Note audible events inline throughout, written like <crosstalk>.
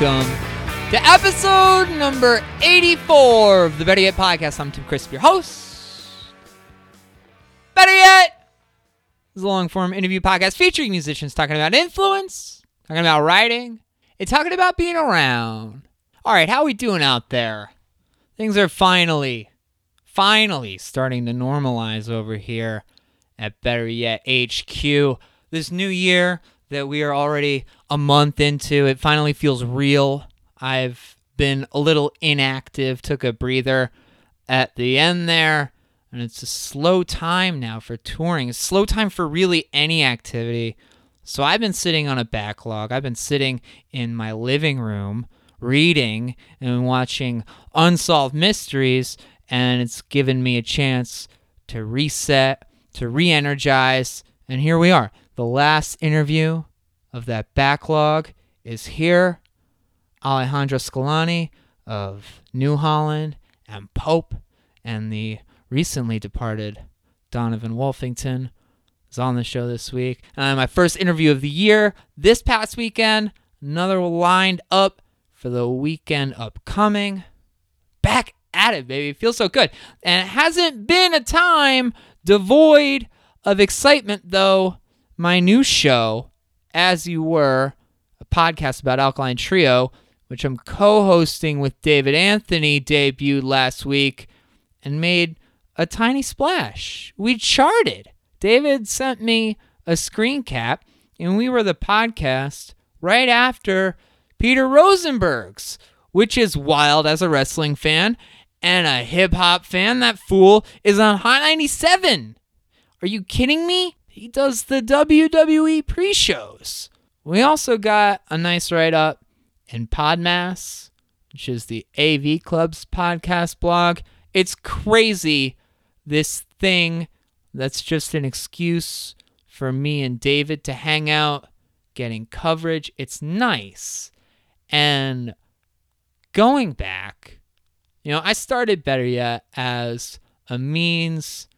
welcome to episode number 84 of the Better Yet podcast. I'm Tim Crisp, your host. Better Yet is a long form interview podcast featuring musicians talking about influence, talking about writing, and talking about being around. All right, how we doing out there? Things are finally, finally starting to normalize over here at Better Yet HQ. This new year that we are already a month into, it finally feels real. I've been a little inactive, took a breather at the end there, and it's a slow time now for touring. Slow time for really any activity. So I've been sitting on a backlog. I've been sitting in my living room reading and watching unsolved mysteries and it's given me a chance to reset, to re-energize, and here we are. The last interview of that backlog is here. Alejandro Skalany of New Holland and Pope and the recently departed Donovan Wolfington is on the show this week. Uh, my first interview of the year this past weekend. Another lined up for the weekend upcoming. Back at it, baby. It feels so good. And it hasn't been a time devoid of excitement, though. My new show, As You Were, a podcast about Alkaline Trio, which I'm co hosting with David Anthony, debuted last week and made a tiny splash. We charted. David sent me a screen cap, and we were the podcast right after Peter Rosenberg's, which is wild as a wrestling fan and a hip hop fan. That fool is on Hot 97. Are you kidding me? He does the WWE pre shows. We also got a nice write up in Podmass, which is the AV Club's podcast blog. It's crazy, this thing that's just an excuse for me and David to hang out, getting coverage. It's nice. And going back, you know, I started Better Yet as a means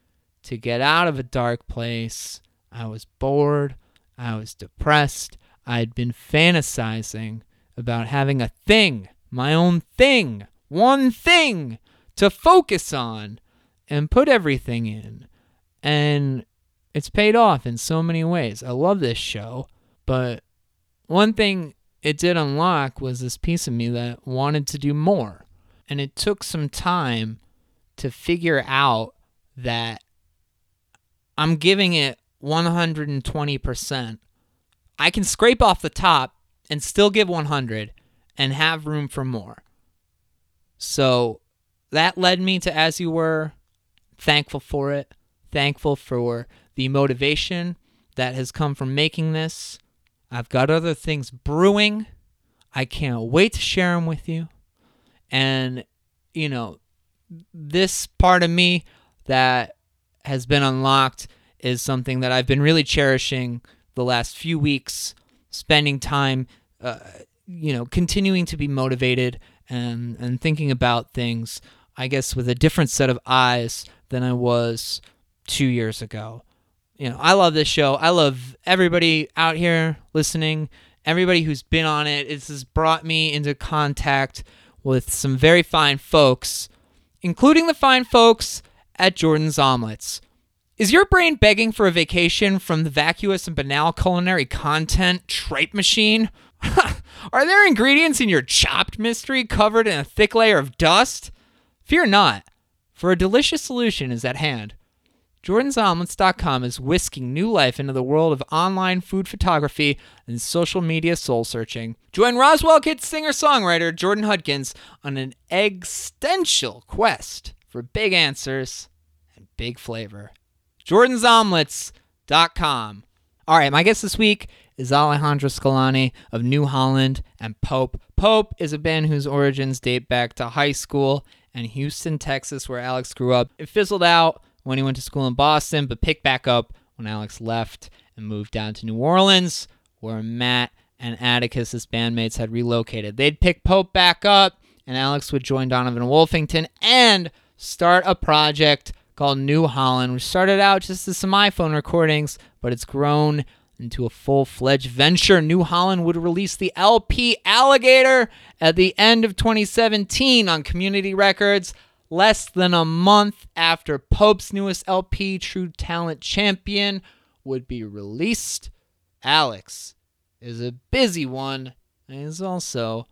to get out of a dark place. I was bored. I was depressed. I'd been fantasizing about having a thing, my own thing, one thing to focus on and put everything in. And it's paid off in so many ways. I love this show, but one thing it did unlock was this piece of me that wanted to do more. And it took some time to figure out that I'm giving it 120%. I can scrape off the top and still give 100 and have room for more. So that led me to As You Were. Thankful for it. Thankful for the motivation that has come from making this. I've got other things brewing. I can't wait to share them with you. And, you know, this part of me that has been unlocked is something that I've been really cherishing the last few weeks, spending time, uh, you know, continuing to be motivated and, and thinking about things, I guess, with a different set of eyes than I was two years ago. You know, I love this show. I love everybody out here listening, everybody who's been on it. It has brought me into contact with some very fine folks, including the fine folks at Jordan's Omelets. Is your brain begging for a vacation from the vacuous and banal culinary content tripe machine? <laughs> Are there ingredients in your chopped mystery covered in a thick layer of dust? Fear not, for a delicious solution is at hand. JordansOmelets.com is whisking new life into the world of online food photography and social media soul searching. Join Roswell Kids singer songwriter Jordan Hudkins on an existential quest for big answers and big flavor. JordansOmelets.com. All right, my guest this week is Alejandro Skalany of New Holland and Pope. Pope is a band whose origins date back to high school and Houston, Texas, where Alex grew up. It fizzled out when he went to school in Boston, but picked back up when Alex left and moved down to New Orleans, where Matt and Atticus, his bandmates, had relocated. They'd pick Pope back up, and Alex would join Donovan Wolfington and start a project called New Holland, which started out just as some iPhone recordings, but it's grown into a full fledged venture. New Holland would release the LP Alligator at the end of 2017 on Community Records, less than a month after Pope's newest LP, True Talent Champion, would be released. Alex is a busy one and is also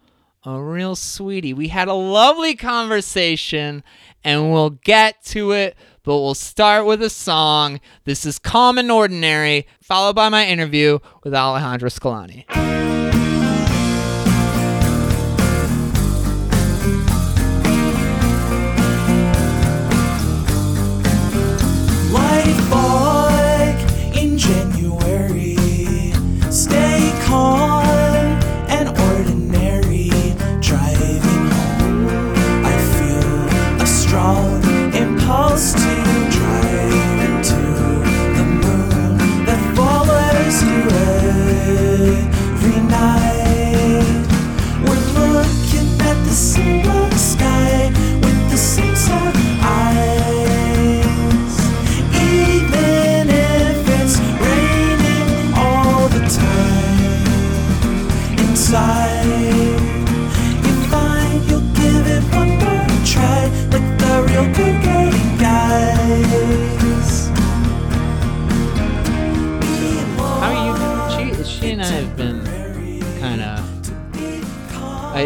a real sweetie. We had a lovely conversation and we'll get to it, but we'll start with a song. This is Calm and Ordinary, followed by my interview with Alejandro Skalany.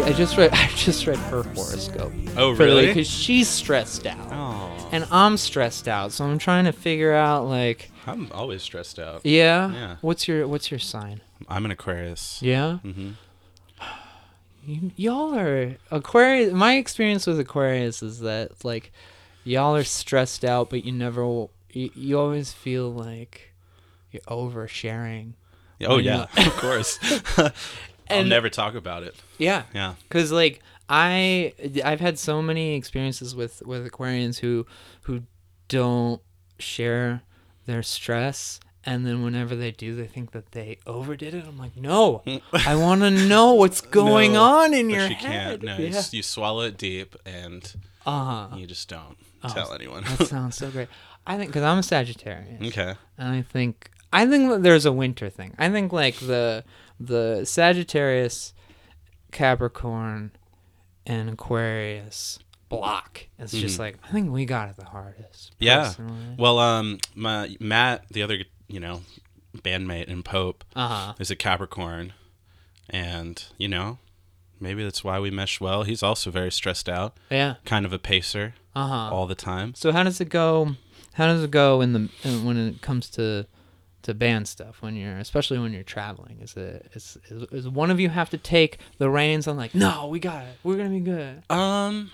I, I just read. <laughs> I just read her horoscope. Oh, really? Because she's stressed out, Oh, and I'm stressed out. So I'm trying to figure out, like, I'm always stressed out. yeah, Yeah. What's your What's your sign? I'm an Aquarius. Yeah. Mm-hmm. Y- y'all are Aquarius. My experience with Aquarius is that like y'all are stressed out, but you never. You, you always feel like you're oversharing. Oh yeah, <laughs> of course. <laughs> I'll And- never talk about it. Yeah, Yeah. because like I I've had so many experiences with with Aquarians who who don't share their stress. And then whenever they do, they think that they overdid it. I'm like, no, I <laughs> want to know what's going No, on in your you head. can't. No, you, yeah. s- you swallow it deep and Uh huh. you just don't Oh, tell anyone. That sounds so great. I think because I'm a Sagittarius, okay. and I think I think that there's a winter thing. I think like the the Sagittarius, Capricorn, and Aquarius block. It's just Mhm. like I think we got it the hardest. Yeah. personally. Well, um, my Matt, the other you know bandmate in Pope, Uh huh. is a Capricorn, and you know maybe that's why we mesh well. He's also very stressed out, Yeah. kind of a pacer Uh huh. all the time. So how does it go? How does it go in the in, when it comes to to ban stuff when you're especially when you're traveling? Is it is, is is one of you have to take the reins on like no we got it we're gonna be good. Um,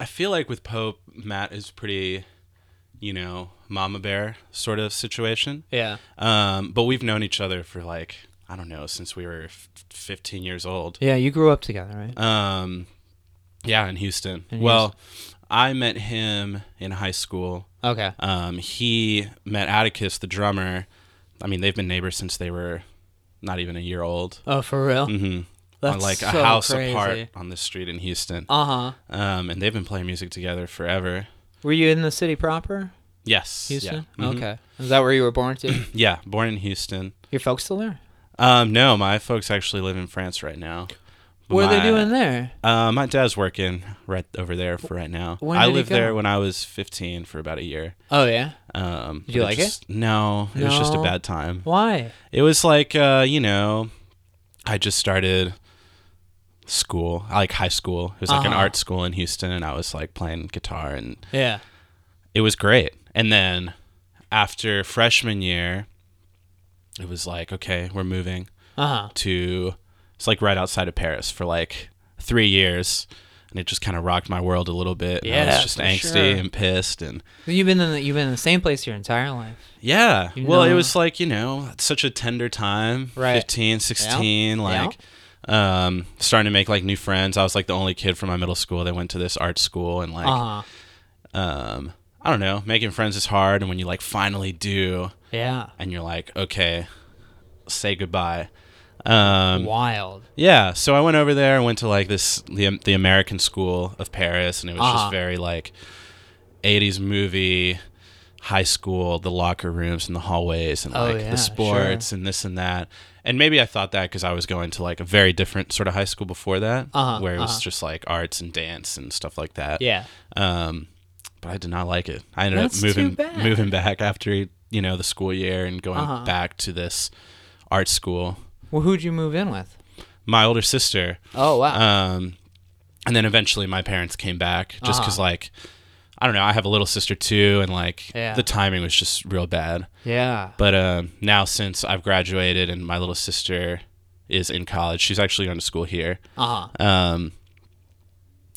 i feel like with Pope, Matt is pretty, you know, mama bear sort of situation. Yeah. Um, but we've known each other for like I don't know since we were f- 15 years old. Yeah, you grew up together, right? Um, yeah, in Houston. In well, I met him in high school. Okay. Um, he met Atticus, the drummer. I mean, they've been neighbors since they were not even a year old. Oh, for real? hmm That's on like a so house crazy. apart on this street in Houston. Uh huh. Um, and they've been playing music together forever. Were you in the city proper, Yes. Houston? Yeah. Mhm. Okay. Is that where you were born to? <clears throat> Yeah. Born in Houston. Your folks still there? Um, no, my folks actually live in France right now. What are they doing there? Uh, my dad's working right over there for right now. When I lived there when I was 15 for about a year. Oh yeah. Um, Did you like just- No, it was just a bad time. Why? It was like, uh, you know, I just started school, like high school. It was like an Uh-huh. art school in Houston, and I was like playing guitar, and Yeah. it was great. And then after freshman year, it was like, okay, we're moving Uh huh. to it's like right outside of Paris for like three years. And it just kind of rocked my world a little bit. and I Yeah, was just angsty sure. and pissed and You've been in the, you've been in the same place your entire life. yeah. You well, it was like, you know, such a tender time. Right. 15, 16, Yeah. like um starting to make like new friends. I was like the only kid from my middle school that went to this art school and like Uh huh. um I don't know, making friends is hard and when you like finally do Yeah. and you're like, okay, say goodbye. Um Wild. Yeah, so I went over there and went to like this the the American School of Paris, and it was Uh-huh. just very like '80s movie, high school, the locker rooms and the hallways and Oh, like yeah, the sports and this and that. And maybe I thought that because I was going to like a very different sort of high school before that, Uh-huh, where it was uh-huh. just like arts and dance and stuff like that. Yeah. Um, but I did not like it. I ended That's up moving moving back after you know the school year and going Uh-huh. back to this art school. Well, who'd you move in with? My older sister, Oh wow. um, and then eventually my parents came back just because Uh-huh. like I don't know. I have a little sister too, and like Yeah. the timing was just real bad. yeah. But um, now since I've graduated and my little sister is in college, she's actually going to school here. Uh huh. Um,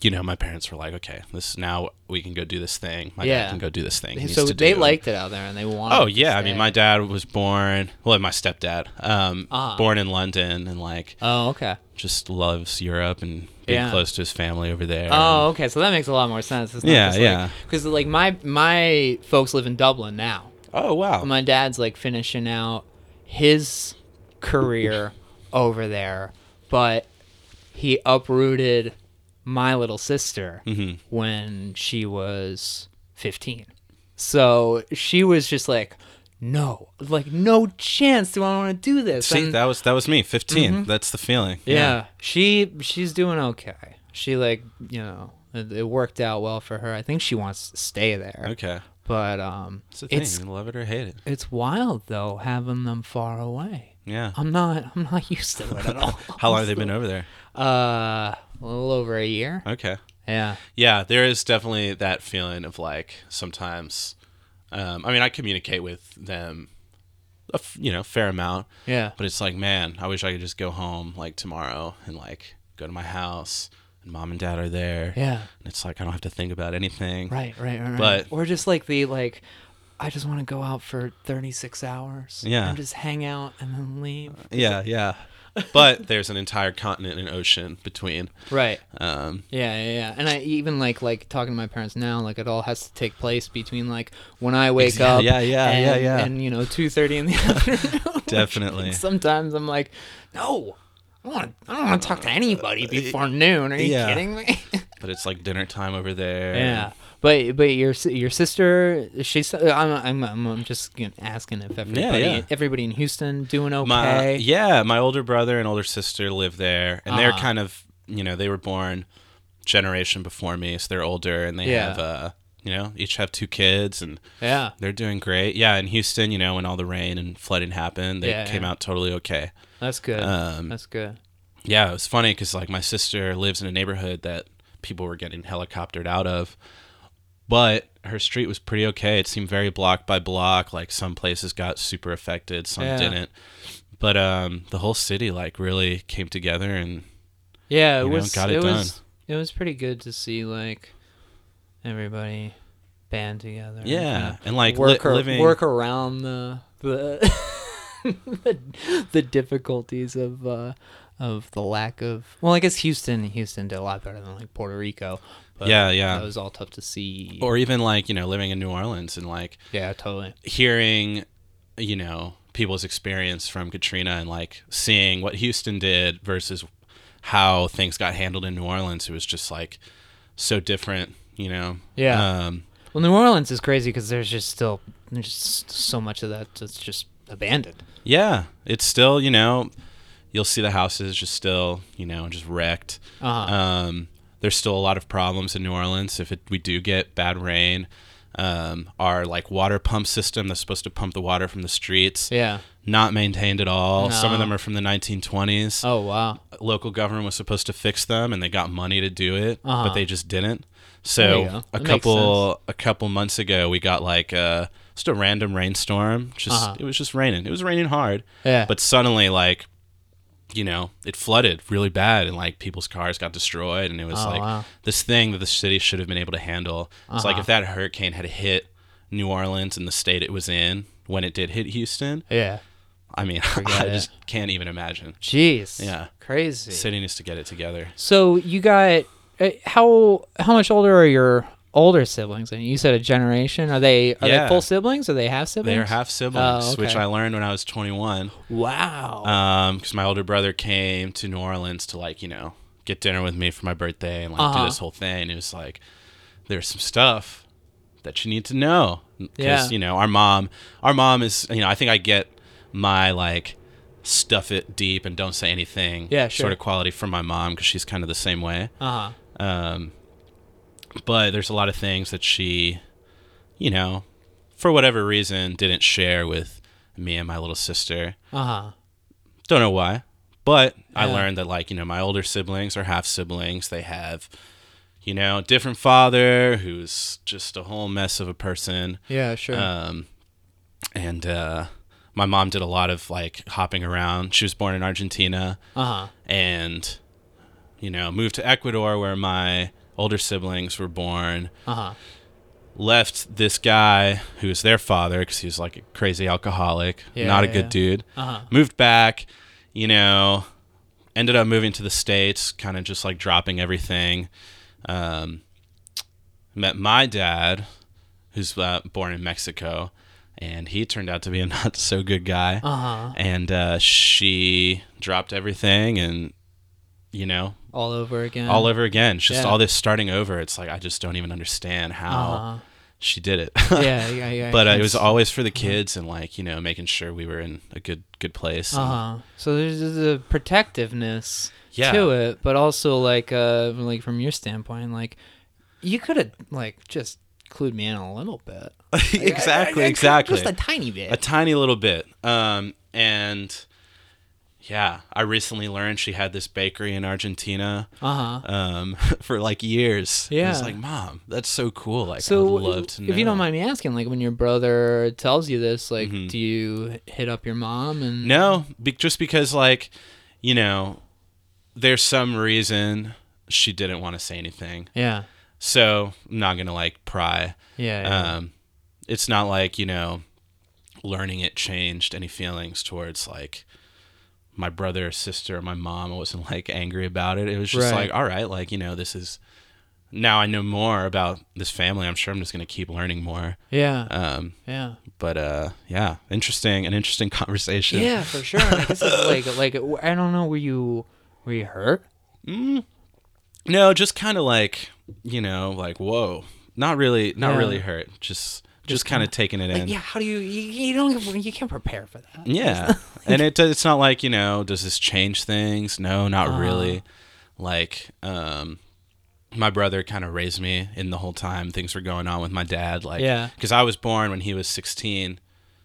you know, my parents were like, "Okay, this now we can go do this thing. My Yeah. dad can go do this thing." he So to they do." liked it out there, and they wanted. Oh yeah, I mean, my dad was born. Well, my stepdad, um, Uh-huh. born in London, and like Oh okay. just loves Europe and being Yeah. close to his family over there. Oh okay. So that makes a lot more sense. It's not Yeah, yeah. Because like my my folks live in Dublin now. oh wow. My dad's like finishing out his career over there, but he uprooted my little sister Mhm. when she was 15. So she was just like, no, like no chance do I want to do this. See, And- that was that was me. 15 That's the feeling. Mm-hmm. yeah, she she's doing okay. She like you know it, it worked out well for her. I think she wants to stay there. Okay. But um, It's thing. it's love it or hate it. it's wild though having them far away. Yeah. I'm not I'm not <laughs> used to it at all. How long have they been over there? Uh, a little over a year. Okay. Yeah. Yeah, there is definitely that feeling of like sometimes. Um, I mean, I communicate with them, a f- you know, fair amount, Yeah. but it's like, man, I wish I could just go home like tomorrow and like go to my house and mom and dad are there. Yeah. And it's like I don't have to think about anything. Right. Right. Right. But- or just like the like. I just want to go out for 36 hours. Yeah. And just hang out and then leave. Yeah, yeah. <laughs> but there's an entire continent and ocean between. Right. Um, Yeah, yeah, yeah. And I even like like talking to my parents now, like it all has to take place between like when I wake Yeah, up, yeah, yeah, and, yeah, yeah. and you know two thirty in the <laughs> afternoon. Definitely. <laughs> Sometimes I'm like, no, I don't want I don't want to talk to anybody before noon. Are you Yeah. kidding me? But it's like dinner time over there. yeah. But but your your sister, she's I'm I'm, I'm, I'm just asking if everybody yeah. everybody in Houston doing okay. My yeah, my older brother and older sister live there, and they're Uh-huh. kind of you know they were born generation before me, so they're older, and they Yeah. have uh you know each have two kids, and yeah. they're doing great. Yeah, in Houston, you know when all the rain and flooding happened, they Yeah, came yeah. out totally okay. That's good. Um, That's good. Yeah, it was funny because like my sister lives in a neighborhood that people were getting helicoptered out of, but her street was pretty okay. It seemed very block by block. Like some places got super affected, some Yeah. didn't. But um, the whole city like really came together and Yeah, it you know, was. got it it was. It was pretty good to see like everybody band together. and Yeah, kinda and, like, work li- living- work around the the <laughs> the, the difficulties of uh, of the lack of. Well, I guess Houston Houston did a lot better than like Puerto Rico. But Yeah, yeah. That was all tough to see. or even like you know living in New Orleans and like yeah, totally. hearing you know people's experience from Katrina and like seeing what Houston did versus how things got handled in New Orleans. It was just like so different, you know. Yeah. Um, Well, New Orleans is crazy because there's just still there's just so much of that that's just abandoned. Yeah, it's still, you know, you'll see the houses just still, you know, just wrecked. Uh-huh. Um, there's still a lot of problems in New Orleans if it, we do get bad rain. Um, our like water pump system that's supposed to pump the water from the streets, Yeah. not maintained at all. Some of them are from the 1920s. Oh wow. Local government was supposed to fix them, and they got money to do it, Uh-huh. but they just didn't. So a couple a couple months ago, we got like uh, just a random rainstorm. Just Uh-huh. it was just raining. It was raining hard. Yeah. But suddenly, like, you know, it flooded really bad, and like people's cars got destroyed, and it was Oh, like wow. this thing that the city should have been able to handle. It's like Uh-huh. if that hurricane had hit New Orleans and the state it was in when it did hit Houston. yeah. I mean, <laughs> Forget I it. just can't even imagine. Jeez. Yeah. Crazy. City needs to get it together. So you got uh, how how much older are your older siblings? And you said a generation. Are they are Yeah. they full siblings? or they half siblings? They're half siblings, Oh, which. I learned when I was 21. Wow. because my older brother came to New Orleans to like you know get dinner with me for my birthday and like Uh-huh. do this whole thing. It was like there's some stuff that you need to know because Yeah. you know our mom our mom is you know i think i get my like stuff it deep and don't say anything Yeah, sure. sort of quality from my mom because she's kind of the same way Uh huh. um, but there's a lot of things that she you know for whatever reason didn't share with me and my little sister Uh huh. don't know why but i learned that like you know my older siblings are half siblings they have you know different father who's just a whole mess of a person Yeah, sure. um, and uh, my mom did a lot of like hopping around she was born in argentina Uh huh. and you know moved to ecuador where my older siblings were born Uh huh. left this guy who was their father because he was like a crazy alcoholic Yeah, not a yeah, good yeah. dude Uh huh. moved back, you know, ended up moving to the States, kind of just like dropping everything. Um, met my dad, who's uh, born in Mexico, and he turned out to be a <laughs> not so good guy. Uh huh. And uh, she dropped everything and, you know, All over again. all over again. It's just Yeah. all this starting over. It's like, I just don't even understand how Uh-huh. she did it. yeah, yeah, <laughs> yeah. but uh, it was always for the kids and like, you know, making sure we were in a good, good place. Uh huh. So there's, a protectiveness Yeah. to it, but also like uh like from your standpoint, like you could have like just clued me in a little bit. <laughs> exactly, I- I- I- exactly. Just a tiny bit. a tiny little bit. Um, and yeah, I recently learned she had this bakery in Argentina Uh huh. um, <laughs> for like years. Yeah. I was like, Mom, that's so cool. Like, So, I'd love to know. if you don't mind me asking, like when your brother tells you this, like, Mhm. do you hit up your mom and No, be- just because, like, you know, there's some reason she didn't want to say anything. Yeah, So I'm not going to like pry. yeah, yeah. Um, it's not like, you know, learning it changed any feelings towards like my brother or sister or my mom. I wasn't like angry about it. It was just Right. like, all right, like, you know, this is now I know more about this family. I'm sure I'm just going to keep learning more. yeah, Um, yeah. but uh, yeah, interesting, an interesting <laughs> conversation. Yeah, for sure. I guess it's like, like <laughs> I don't know. Were you, were you hurt? Mm, no, just kind of like, you know, like, whoa, not really, not Yeah. really hurt. Just, just, kind of taking it in. Like, yeah. How do you? You, you don't. You can't prepare for that. Yeah, <laughs> and it it's not like you know, does this change things? No, not Uh-huh. really. Like, um, my brother kind of raised me in the whole time things were going on with my dad. Like, Yeah. because I was born when he was sixteen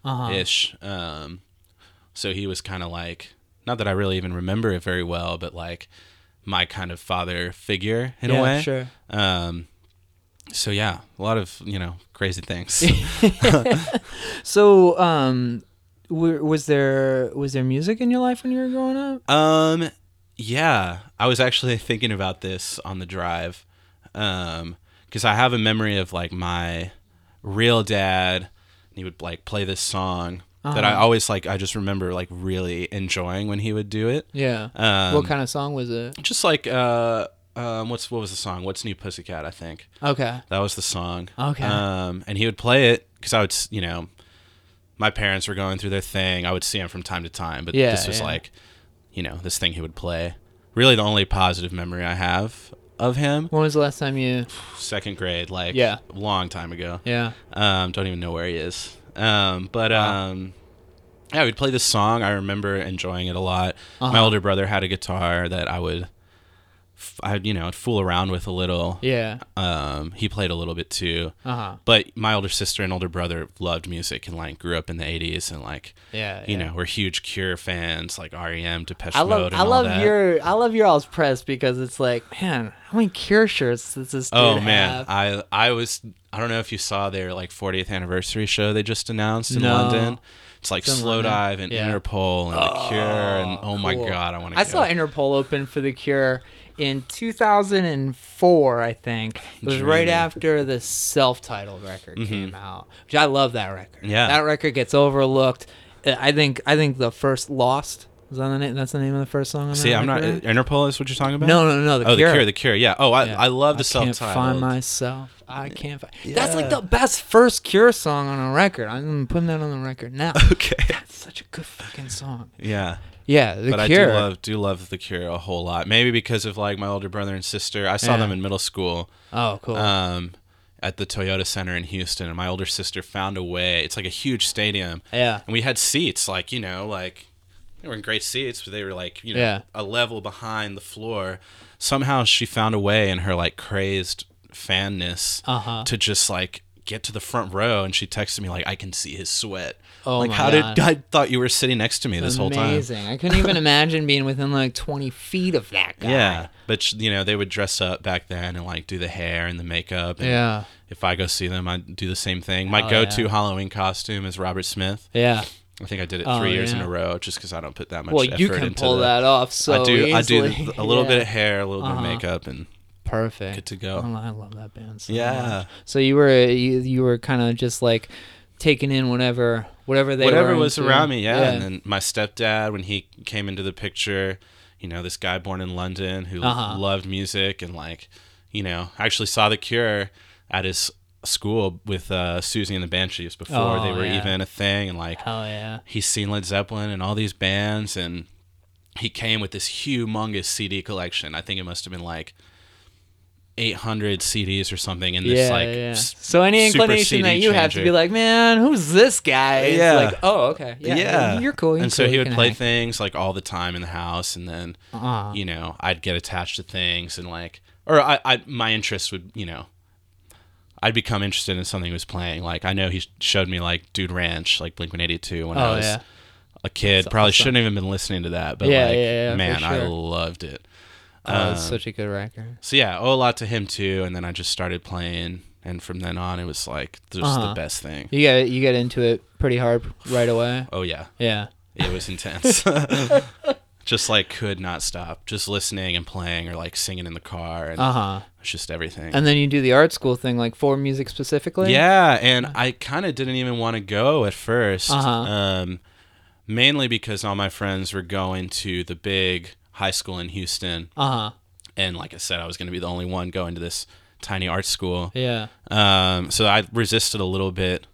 Uh huh. ish. Um, so he was kind of like, not that I really even remember it very well, but like my kind of father figure in yeah, a way. Sure. Um, so yeah, a lot of you know crazy things. <laughs> <laughs> So, um, w- was there was there music in your life when you were growing up? Um, yeah, I was actually <laughs> thinking about this on the drive, um, because I have a memory of like my real dad. He would like play this song that I Uh-huh. always like. I just remember like really enjoying when he would do it. Yeah. Um, what kind of song was it? Just like uh, um, what's what was the song? What's New Pussycat? I think Okay. that was the song. Okay. Um, and he would play it because I would, you know, my parents were going through their thing. I would see him from time to time, but Yeah, this was yeah. like, you know, this thing he would play. Really, the only positive memory I have of him. When was the last time you? Second grade, like, Yeah. long time ago. Yeah. Um, don't even know where he is. Um, but Wow. um, yeah, we'd play this song. I remember enjoying it a lot. My Uh-huh. older brother had a guitar that I would, I you know, fool around with a little. Yeah. Um, he played a little bit too. Uh huh. But my older sister and older brother loved music and like grew up in the '80s and like Yeah. you yeah. know we're huge Cure fans, like REM, Depeche I Mode, love and I love that. your I love your all's press because it's like man how many Cure shirts does this dude Oh man, have? I I was I don't know if you saw their like 40th anniversary show they just announced in No. London. It's like It's Slowdive and Yeah. Interpol and The Cure and oh my god, I want to. I saw Interpol open for the Cure in 2004, I think. It was right after the self-titled record came out, which I love that record. Mm-hmm. Yeah. that record gets overlooked. Uh, I think I think the first Lost is that the name? That's the name of the first song. On See, I'm not record? Interpol is what you're talking about. No, no, no. The oh, Cure. the Cure, the Cure. Yeah. Oh, I, Yeah. I love the I can't find myself. I can't find. That's like the best first Cure song on a record. I'm putting that on the record now. <laughs> Okay. That's such a good fucking song. Yeah. Yeah, the but Cure. I do love do love the Cure a whole lot. Maybe because of like my older brother and sister. I saw Yeah. them in middle school. oh, cool. Um, at the Toyota Center in Houston, and my older sister found a way. It's like a huge stadium, Yeah. and we had seats, like you know, like they were in great seats, but they were like you know Yeah. a level behind the floor. Somehow she found a way in her like crazed fanness Uh-huh. to just like get to the front row, and she texted me like, "I can see his sweat." Oh like my how God. did I thought you were sitting next to me this whole time? Amazing. I couldn't even imagine being within like 20 feet of that guy. Yeah, but you know they would dress up back then and like do the hair and the makeup. And Yeah. If I go see them, I do the same thing. My Oh, go-to yeah. Halloween costume is Robert Smith. Yeah. I think I did it Oh, three years in a row, just because I don't put that much Well, effort you can into pull the- that off so I do. I do a little Yeah. <laughs> bit of hair, a little Uh-huh. bit of makeup, and Perfect. good to go. Oh, I love that band. So Yeah. much. So you were you, you were kind of just like taking in whatever whatever they whatever was into. around me. Yeah. and then my stepdad when he came into the picture, you know, this guy born in London who Uh-huh. loved music and like, you know, actually saw the Cure at his school with uh, Siouxsie and the Banshees before Oh, they were yeah. even a thing, and like Hell yeah. he's seen Led Zeppelin and all these bands, and he came with this humongous CD collection. I think it must have been like. 800 CDs or something in this yeah, like yeah. So any inclination that you have to be like, man, who's this guy? It's Yeah. like, oh, okay, yeah, yeah, you're cool. You're and so he would play hang. things like all the time in the house, and then Uh-huh. you know I'd get attached to things and like, or I, I my interest would you know, I'd become interested in something he was playing. Like I know he showed me like Dude Ranch, like Blink One Eighty Two when Oh, I was a kid. That's Probably awesome. shouldn't have even been listening to that, but Yeah, like yeah, yeah, for man, I loved it. Oh, Um, such a good record. So yeah, owe a lot to him too, and then I just started playing, and from then on it was like just Uh-huh. the best thing. You get you get into it pretty hard right away. <sighs> Oh yeah, Yeah. It was intense. <laughs> <laughs> just like could not stop. Just listening and playing or like singing in the car and Uh huh. it's just everything. And then you do the art school thing, like for music specifically. yeah, and I kind of didn't even want to go at 1st Uh-huh. Um, mainly because all my friends were going to the big high school in Houston, Uh huh. and like I said, I was going to be the only one going to this tiny art school. Yeah. Um, so I resisted a little bit.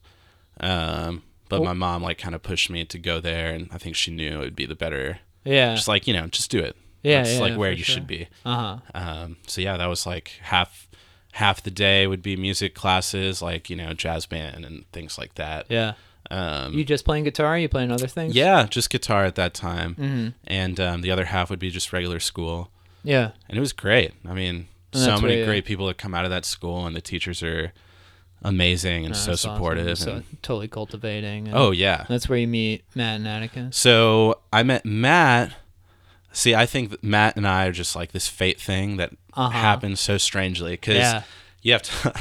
Um, but my mom like kind of pushed me to go there, and I think she knew it would be the better. Yeah. Just like you know, just do it. Yeah, That's yeah, like where you sure. should be. Uh huh. Um, so yeah, that was like half half the day would be music classes, like you know, jazz band and things like that. Yeah. Um, You just playing guitar? You playing other things? yeah, just guitar at that time, Mm-hmm. and um, the other half would be just regular school, Yeah. and it was great. I mean, And so many what- great people that come out of that school, and the teachers are amazing and No, so that's awesome. supportive. So and- totally cultivating. and oh yeah, That's where you meet Matt and Atticus. So I met Matt. See, I think that Matt and I are just like this fate thing that Uh-huh. happens so strangely because Yeah. you have to.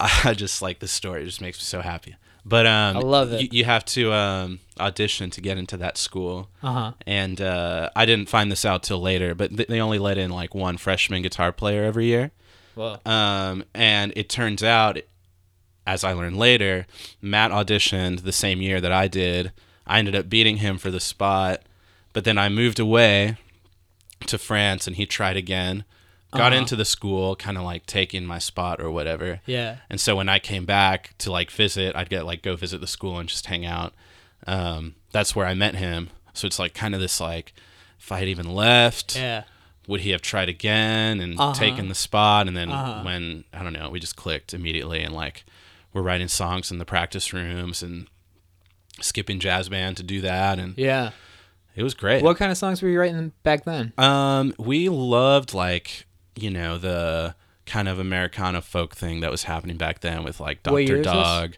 <laughs> I just like this story; it just makes me so happy. But um, I love it. You, you have to um, audition to get into that school, Uh huh. and uh, I didn't find this out till later. But th- they only let in like one freshman guitar player every year. Well. Um, and it turns out, as I learned later, Matt auditioned the same year that I did. I ended up beating him for the spot, but then I moved away to France and he tried again. Got Uh-huh. into the school, kind of like taking my spot or whatever. Yeah. And so when I came back to like visit, I'd get like go visit the school and just hang out. Um, that's where I met him. So it's like kind of this like, if I had even left, Yeah. would he have tried again and Uh-huh. taken the spot and then Uh-huh. when i don't know we just clicked immediately and like we're writing songs in the practice rooms and skipping jazz band to do that and Yeah. it was great What kind of songs were you writing back then? um we loved like you know the kind of americana folk thing that was happening back then with like dr dog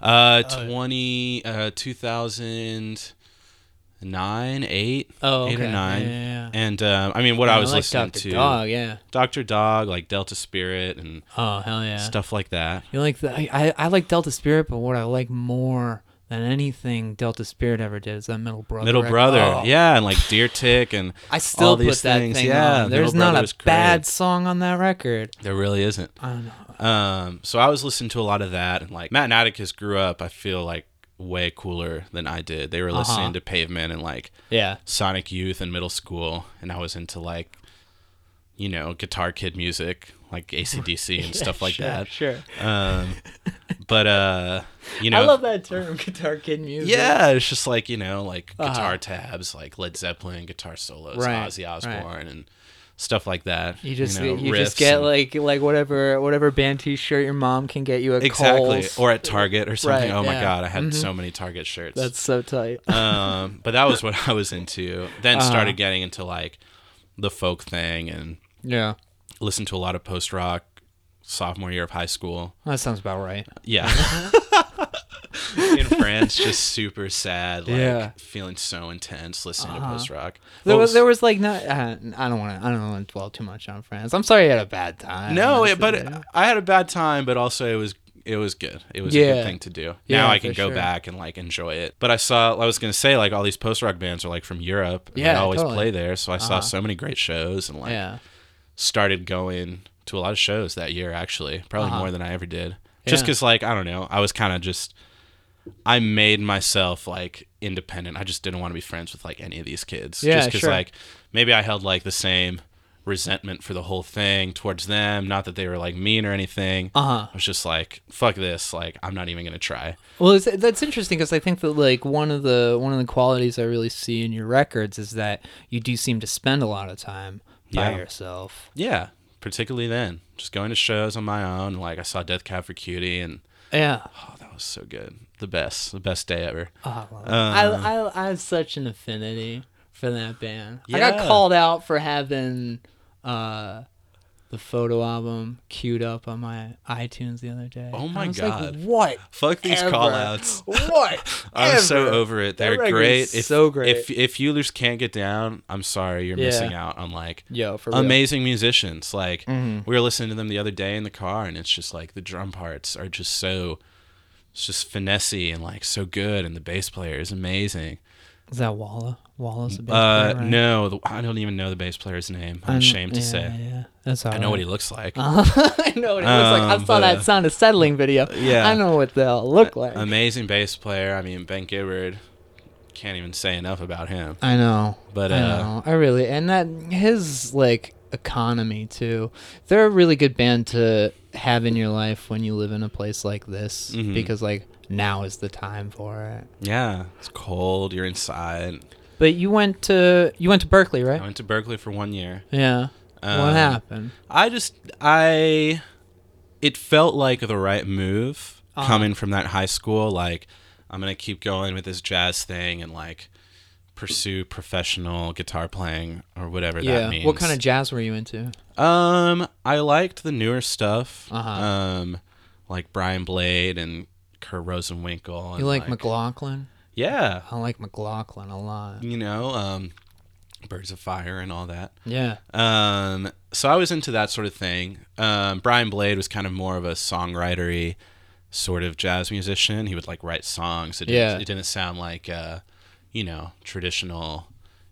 uh 20 uh 2009 8 Oh, eight okay. or nine Yeah, yeah, yeah. and um, i mean what i was like listening Dr. to Dog, yeah. Dr. Dog, like Delta Spirit and Oh hell yeah. stuff like that. You like the I, I I like Delta Spirit, but what I like more than anything Delta Spirit ever did is that Middle Brother. Middle record. Brother, Oh, yeah, and like Deer Tick, and I still all put these that things. thing yeah, on. There's Middle not a bad song on that record. There really isn't. I don't know. Um, so I was listening to a lot of that, and like Matt and Atticus grew up. I feel like way cooler than I did. They were Uh-huh. listening to Pavement and like Yeah. Sonic Youth in middle school, and I was into like, you know, Guitar Kid music, like ACDC <laughs> and stuff like sure, that. Sure. Um, but uh, you <laughs> know, I love that term, guitar kid music. Yeah, it's just like you know, like Uh-huh. guitar tabs, like Led Zeppelin, guitar solos, Right, Ozzy Osbourne, and stuff like that. You just know, you, just get and- like like whatever whatever band T-shirt your mom can get you at exactly Kohl's. or at Target or something. Right, oh my god, I had Mhm. so many Target shirts. That's so tight. um, but that was what I was into. Then <laughs> Uh-huh. started getting into like the folk thing and yeah, listened to a lot of post rock sophomore year of high school. that sounds about right. Yeah. <laughs> In France, just super sad, like Yeah. feeling so intense listening Uh-huh. to post rock. There was, there was like not. Uh, I don't want to. I don't want to dwell too much on France. I'm sorry you had a bad time. no, but it, I had a bad time, but also it was it was good. It was a good thing to do. Yeah, now I can go sure. back and like enjoy it. But I saw I was gonna say like all these post rock bands are like from Europe. and Yeah, they always totally. play there. So I saw Uh-huh. so many great shows and like yeah, started going to a lot of shows that year actually probably Uh-huh. more than i ever did just because like i don't know i was kind of just i made myself like independent i just didn't want to be friends with like any of these kids Yeah, just because sure. like maybe i held like the same resentment for the whole thing towards them not that they were like mean or anything uh huh. i was just like fuck this like i'm not even gonna try Well, it's, that's interesting because I think that like one of the one of the qualities I really see in your records is that you do seem to spend a lot of time by Yeah. yourself. yeah particularly then just going to shows on my own like i saw death cab for cutie and Yeah. oh that was so good the best the best day ever Oh, I. Uh, I, I I have such an affinity for that band. I got called out for having uh, the photo album queued up on my iTunes the other day. Oh my I was God. Like, what? fuck these Ever. call outs <laughs> What? <laughs> I'm so over it. They're great. is If, so great. If if you just can't get down, I'm sorry, you're Yeah. missing out on like Yo, for real. amazing musicians. Like Mhm. we were listening to them the other day in the car, and it's just like the drum parts are just so, it's just finessey and like so good, and the bass player is amazing. Is that Walla? Bass Uh, player, right? no, the, I don't even know the bass player's name. I'm, I'm- ashamed to yeah, say. Yeah, that's all I know what he looks like. <laughs> I know what he looks like. I Um, saw that uh, sound settling video. yeah. I know what they'll look like. Amazing bass player. I mean, Ben Gibbard. Can't even say enough about him. I know. But, I uh, know. I really and that his like economy too. They're a really good band to have in your life when you live in a place like this Mhm. because like now is the time for it. Yeah, it's cold. You're inside. But you went to you went to Berklee, right? I went to Berklee for one year. Yeah. what Um, happened? I just I it felt like the right move Uh-huh. coming from that high school like I'm going to keep going with this jazz thing and like pursue professional guitar playing or whatever Yeah. that means. What kind of jazz were you into? Um I liked the newer stuff. Uh-huh. Um like Brian Blade and Kurt Rosenwinkel and You like, McLaughlin? Yeah. I like McLaughlin a lot. You know, um Birds of Fire and all that. Yeah. Um, so I was into that sort of thing. Um, Brian Blade was kind of more of a songwritery sort of jazz musician. He would like write songs. It didn't, Yeah. it didn't sound like, uh, you know, traditional,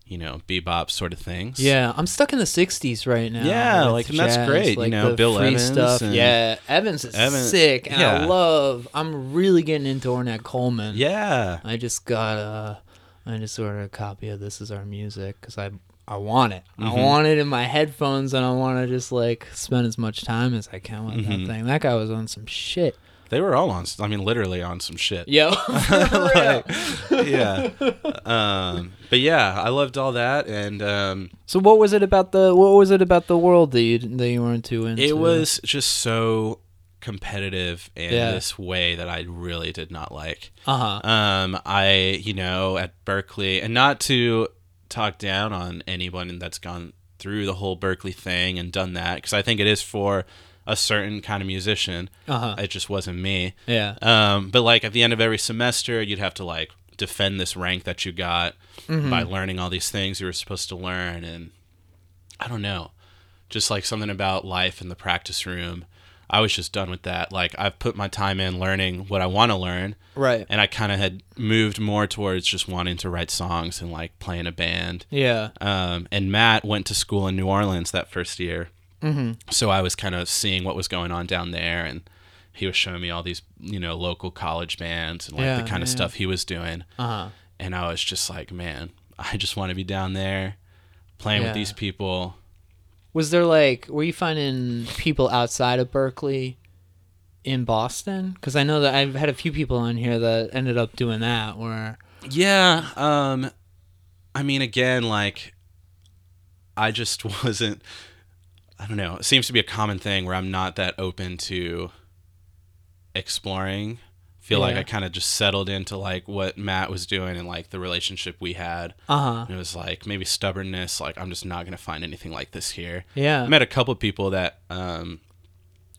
you know, bebop sort of things. Yeah, I'm stuck in the '60s right now. Yeah, like, and that's jazz, great, you know, Bill Evans stuff. Yeah, Evans is Evans- sick, and I love. I'm really getting into Ornette Coleman. Yeah. I just got a, I just ordered a copy of This Is Our Music because I, I want it. I Mhm. want it in my headphones, and I want to just like spend as much time as I can with Mhm. that thing. That guy was on some shit. They were all on, I mean, literally on some shit. Yeah. <laughs> <laughs> for real. yeah. Um, but yeah, I loved all that. And, um, So what was it about the what was it about the world that you that you weren't too into? It was just so competitive in Yeah. this way that I really did not like. uh huh. Um, I, you know, at Berklee, and not to talk down on anyone that's gone through the whole Berklee thing and done that, because I think it is for a certain kind of musician. Uh huh. It just wasn't me. Yeah. Um, but like at the end of every semester, you'd have to like defend this rank that you got Mm-hmm. by learning all these things you were supposed to learn, and I don't know, just like something about life in the practice room. I was just done with that. Like I've put my time in learning what I want to learn, Right. and I kind of had moved more towards just wanting to write songs and like playing a band. Yeah. Um, and Matt went to school in New Orleans that first year, Mm-hmm. so I was kind of seeing what was going on down there, and he was showing me all these you know local college bands and like Yeah, the kind of yeah. stuff he was doing, Uh huh. and I was just like, man, I just want to be down there playing with these people. Was there like were you finding people outside of Berklee in Boston? Because I know that I've had a few people on here that ended up doing that. Where Yeah. Um, I mean, again, like I just <laughs> wasn't. I don't know. It seems to be a common thing where I'm not that open to exploring. Feel like I kind of just settled into like what Matt was doing and like the relationship we had. Uh huh. It was like maybe stubbornness. Like I'm just not gonna find anything like this here. Yeah. I met a couple of people that um,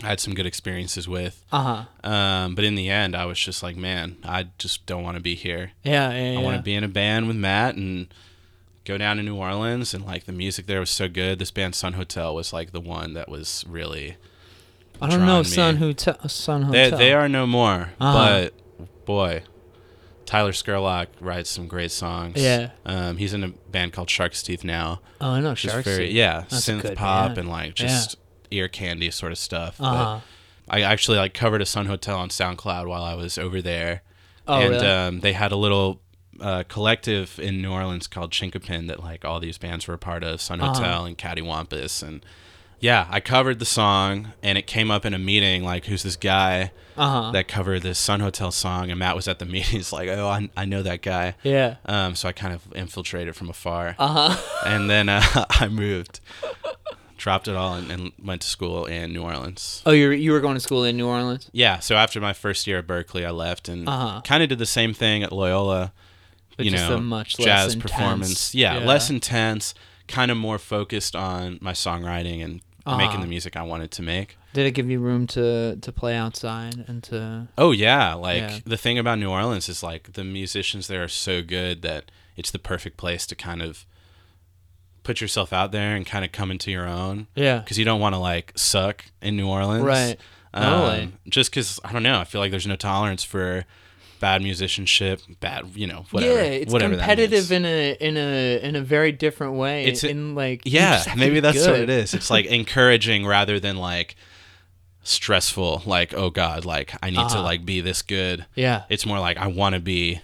I had some good experiences with. Uh huh. Um, but in the end, I was just like, man, I just don't want to be here. Yeah. Yeah. yeah. I want to be in a band with Matt and go down to New Orleans. And like the music there was so good. This band Sun Hotel was like the one that was really. I don't know me. Sun Hotel. Sun They, Hotel. they they are no more. Uh-huh. But boy, Tyler Skerlock writes some great songs. Yeah. Um, he's in a band called Shark's Teeth now. Oh, I know Just Shark very Seed. yeah, That's synth pop band. and like Yeah. just ear candy sort of stuff. But Uh-huh. I actually like covered a Sun Hotel on SoundCloud while I was over there. Oh, and really? um, they had a little uh, collective in New Orleans called Chinkapin that like all these bands were a part of, Sun Uh-huh. Hotel and Cattywampus and yeah, I covered the song and it came up in a meeting like who's this guy Uh-huh. that covered this Sun Hotel song and Matt was at the <laughs> meeting. He's like, "Oh, I, I know that guy." yeah. Um, so I kind of infiltrated from afar. Uh huh. <laughs> and then uh, <laughs> I moved, dropped it all, and, and went to school in New Orleans. Oh, you were, you were going to school in New Orleans? Yeah, so after my first year at Berklee, I left and Uh-huh. kind of did the same thing at Loyola. But you just know, a much jazz performance. Yeah, yeah. less intense, kind of more focused on my songwriting and Uh-huh. making the music I wanted to make. Did it give you room to to play outside and to? Oh yeah, like Yeah. the thing about New Orleans is like the musicians there are so good that it's the perfect place to kind of put yourself out there and kind of come into your own. Yeah. because you don't want to like suck in New Orleans, Right. Um, Totally. Just because I don't know, I feel like there's no tolerance for bad musicianship, bad, you know, whatever. yeah, it's whatever competitive in a in a in a very different way. It's a- in like yeah, to maybe be that's what it is. It's like <laughs> encouraging rather than like stressful. Like, oh god, like I need to Uh-huh. like be this good. Yeah. It's more like I want to be.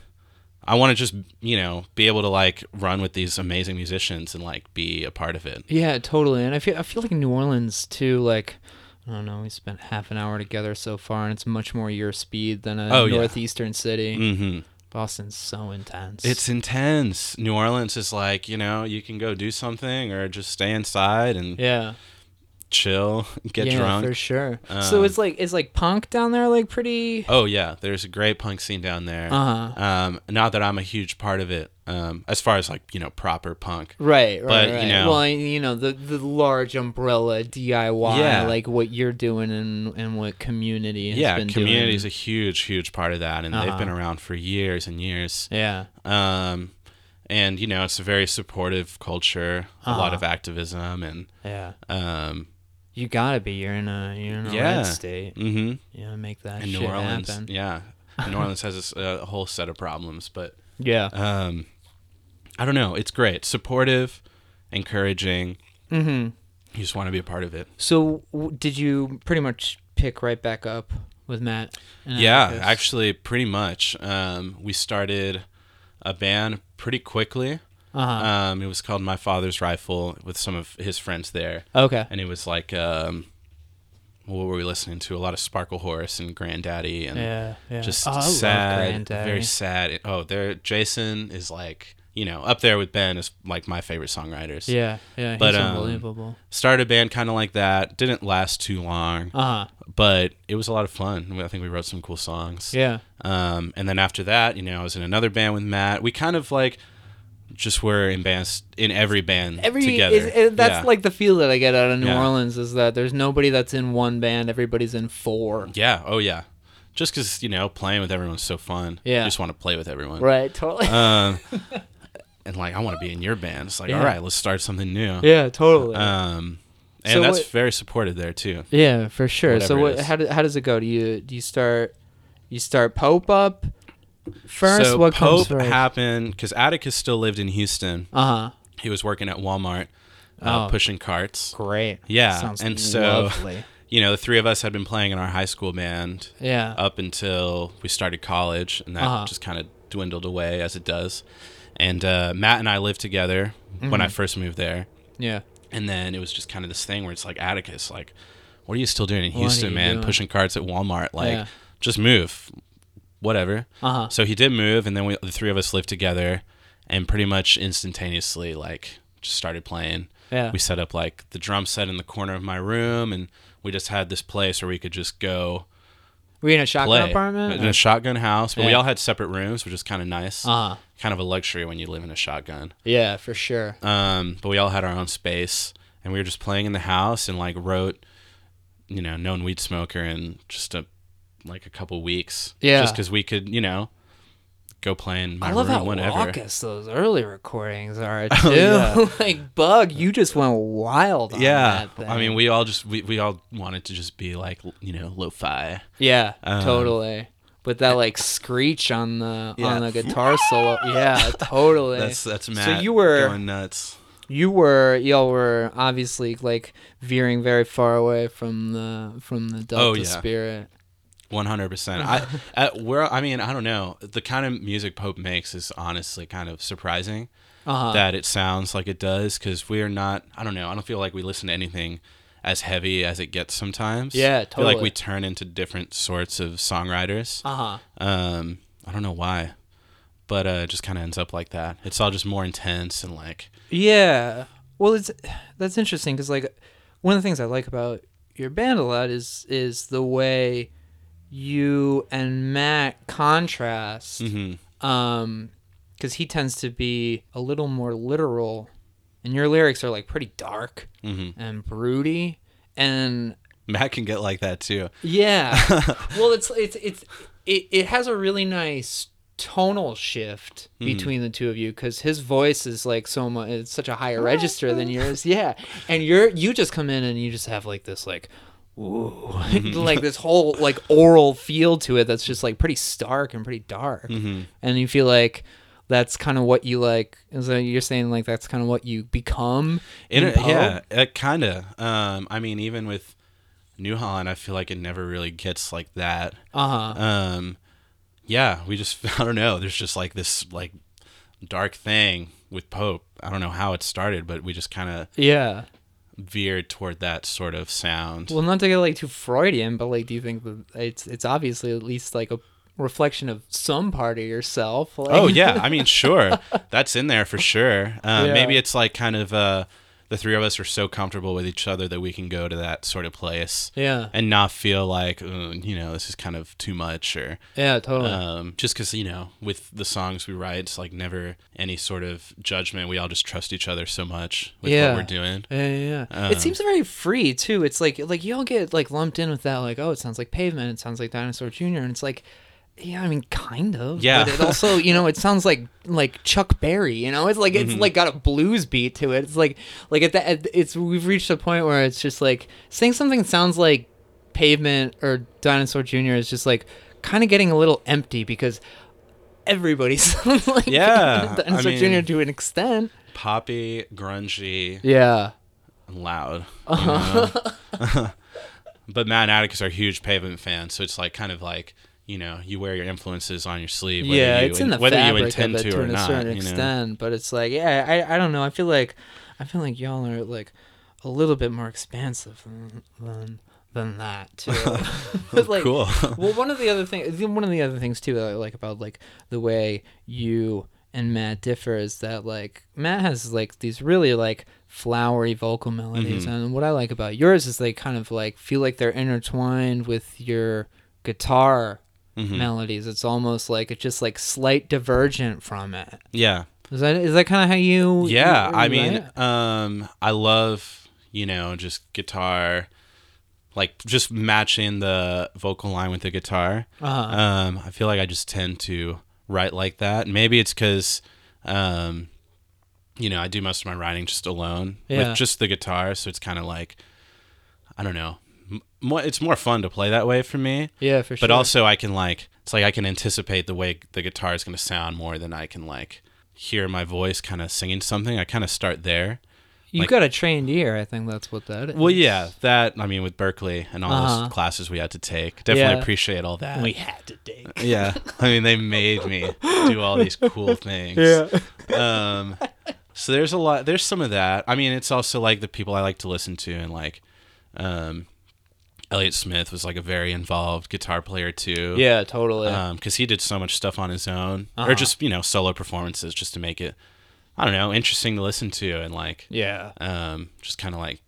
I want to just you know be able to like run with these amazing musicians and like be a part of it. Yeah, totally. And I feel I feel like New Orleans too. Like I don't know, we spent half an hour together so far, and it's much more your speed than a Oh, yeah. northeastern city. hmm Boston's so intense. It's intense. New Orleans is like, you know, you can go do something or just stay inside and yeah, chill, get yeah, drunk. for sure. so Um, it's like it's like punk down there, like pretty. Oh yeah, there's a great punk scene down there. Uh huh. Um, not that I'm a huge part of it, um, as far as like you know proper punk. Right, right, But, you right. know- well, you know the the large umbrella DIY, Yeah. like what you're doing and and what community has yeah, community is a huge, huge part of that, and they've Uh-huh. been around for years and years. yeah, Um, and you know, it's a very supportive culture, a lot Uh-huh. of activism, and yeah. um, You gotta be. You're in a you're in a Yeah. red state. hmm You know, make that and shit New Orleans, happen. yeah, New Orleans has a whole set of problems, but Yeah. um, I don't know. It's great, supportive, encouraging. Mm-hmm. You just want to be a part of it. So, w- did you pretty much pick right back up with Matt? and Yeah, Atticus? actually, pretty much. Um, we started a band pretty quickly. Uh-huh. Um, it was called My Father's Rifle with some of his friends there, okay. and it was like, um, what were we listening to? A lot of Sparklehorse and Grandaddy, and Yeah. Yeah. just oh, sad, very sad. Oh, there, Jason is like, you know, up there with Ben is like my favorite songwriters. Yeah. Yeah. But, he's um, unbelievable. Started a band kind of like that. Didn't last too long, Uh huh. but it was a lot of fun. I think we wrote some cool songs. Yeah. Um, and then after that, you know, I was in another band with Matt. We kind of like just were in bands in every band Every together. is, is- that's yeah. like the feel that I get out of New Yeah. Orleans is that there's nobody that's in one band. Everybody's in four. yeah, oh yeah. Just because you know playing with everyone's so fun. Yeah. you just want to play with everyone. Right. Totally. Um, <laughs> and like I want to be in your band. It's like Yeah. all right, let's start something new. yeah. Totally. Um, and So that's what- very supported there too. Yeah, for sure. so what? How, do, how does it go? Do you do you start you start Pope up first? so what Pope comes first? happened because Atticus still lived in Houston. uh huh. He was working at Walmart, uh, Oh. pushing carts. Great. Yeah, Sounds and so- lovely. You know, the three of us had been playing in our high school band Yeah. up until we started college, and that Uh-huh. just kind of dwindled away as it does. And uh, Matt and I lived together when Mm-hmm. I first moved there, yeah. and then it was just kind of this thing where it's like Atticus, like, what are you still doing in Houston, man? doing? Pushing carts at Walmart, like, Yeah. just move, whatever. Uh huh. So he did move, and then we, the three of us lived together, and pretty much instantaneously, like, just started playing. Yeah. we set up like the drum set in the corner of my room, and we just had this place where we could just go Were you in a shotgun play apartment? in a shotgun house. But we all had separate rooms, which is kind of nice. uh huh. Kind of a luxury when you live in a shotgun. Yeah, for sure. Um, but we all had our own space, and we were just playing in the house and like wrote, you know, known weed smoker and just a like a couple weeks. Yeah. just because we could, you know, go play in my I love room how whenever. raucous those early recordings are <laughs> too. Oh, yeah. <laughs> like Bug, you just went wild. On Yeah, that thing. I mean, we all just we, we all wanted to just be like you know lo-fi. yeah, um, totally. But that like screech on the Yeah. on the guitar solo, yeah, <laughs> totally. That's that's Matt. you were- going nuts. you were y'all were obviously like veering very far away from the from the Delta Oh, yeah. spirit. One hundred percent. I <laughs> at where I mean I don't know the kind of music Pope makes is honestly kind of surprising Uh-huh. that it sounds like it does because we are not. I don't know. I don't feel like we listen to anything as heavy as it gets sometimes. Yeah, I feel like we turn into different sorts of songwriters. Uh huh. Um, I don't know why, but uh, it just kind of ends up like that. It's all just more intense and like Yeah. Well, it's that's interesting because like one of the things I like about your band a lot is is the way you and Matt contrast. mhm. Um, because he tends to be a little more literal, and your lyrics are like pretty dark Mhm. and broody. And Matt can get like that too. yeah, <laughs> well, it's it's it's it, it has a really nice tonal shift Mm-hmm. between the two of you because his voice is like so much it's such a higher register than <laughs> yours yeah and you're you just come in and you just have like this like Mm-hmm. <laughs> like this whole like oral feel to it that's just like pretty stark and pretty dark Mm-hmm. and you feel like that's kind of what you like is that you're saying like that's kind of what you become In in a, yeah, it kind of. Um, I mean, even with New Holland, I feel like it never really gets like that. uh-huh Um, yeah, we just <laughs> I don't know. There's just like this like dark thing with Pope. I don't know how it started, but we just kind of yeah veered toward that sort of sound. Well, not to get like too Freudian, but like, do you think that it's it's obviously at least like a reflection of some part of yourself? Like, oh yeah, <laughs> I mean sure, that's in there for sure. Um, Yeah. Maybe it's like kind of uh, the three of us are so comfortable with each other that we can go to that sort of place yeah, and not feel like "Uh, you know this is kind of too much or yeah, totally. um, just because you know with the songs we write it's like never any sort of judgment we all just trust each other so much with Yeah. what we're doing yeah, yeah, yeah. um, it seems very free too. It's like like you all get like lumped in with that. Like, oh, it sounds like Pavement. It sounds like Dinosaur Jr. And it's like. Yeah, I mean, kind of. Yeah. But it also, you know, it sounds like like Chuck Berry. You know, it's like Mm-hmm. it's like got a blues beat to it. It's like like at the at, it's we've reached a point where it's just like saying something sounds like Pavement or Dinosaur Jr. is just like kind of getting a little empty because everybody <laughs> sounds like Yeah, I Dinosaur mean- Jr. to an extent. poppy grungy Yeah. loud Uh-huh. you know? <laughs> but matt and atticus are huge pavement fans so it's like kind of like you know you wear your influences on your sleeve whether yeah, you, it's in the whether you intend of it to to, or a not certain you know? extent. But it's like, yeah, I, I don't know. I feel like, I feel like y'all are like a little bit more expansive than than, than that too. <laughs> <laughs> Like, cool well, one of the other things, one of the other things too that I like about like the way you and Matt differ is that like Matt has like these really like flowery vocal melodies, Mhm. and what I like about yours is they kind of like feel like they're intertwined with your guitar Mhm. melodies. It's almost like it's just like slight divergent from it. yeah Is that is that kind of how you? yeah you- i mean um i love you know just guitar like just matching the vocal line with the guitar uh-huh. um i feel like i just tend to write like that maybe it's because um you know i do most of my writing just alone Yeah. with just the guitar so it's kind of like i don't know more it's more fun to play that way for me yeah, for sure. but also i can like it's like i can anticipate the way the guitar is going to sound more than i can like hear my voice kind of singing something i kind of start there you like- got a trained ear. I think that's what that is. well yeah that i mean with berklee and all Uh-huh. those classes we had to take definitely Yeah. appreciate all that we had to take. <laughs> yeah i mean they made me do all these cool <laughs> things Yeah. um so there's a lot there's some of that i mean it's also like the people i like to listen to and like um elliott smith was like a very involved guitar player too Yeah, totally. um because he did so much stuff on his own Uh-huh. or just you know solo performances just to make it I don't know, interesting to listen to and like Yeah. um just kind of like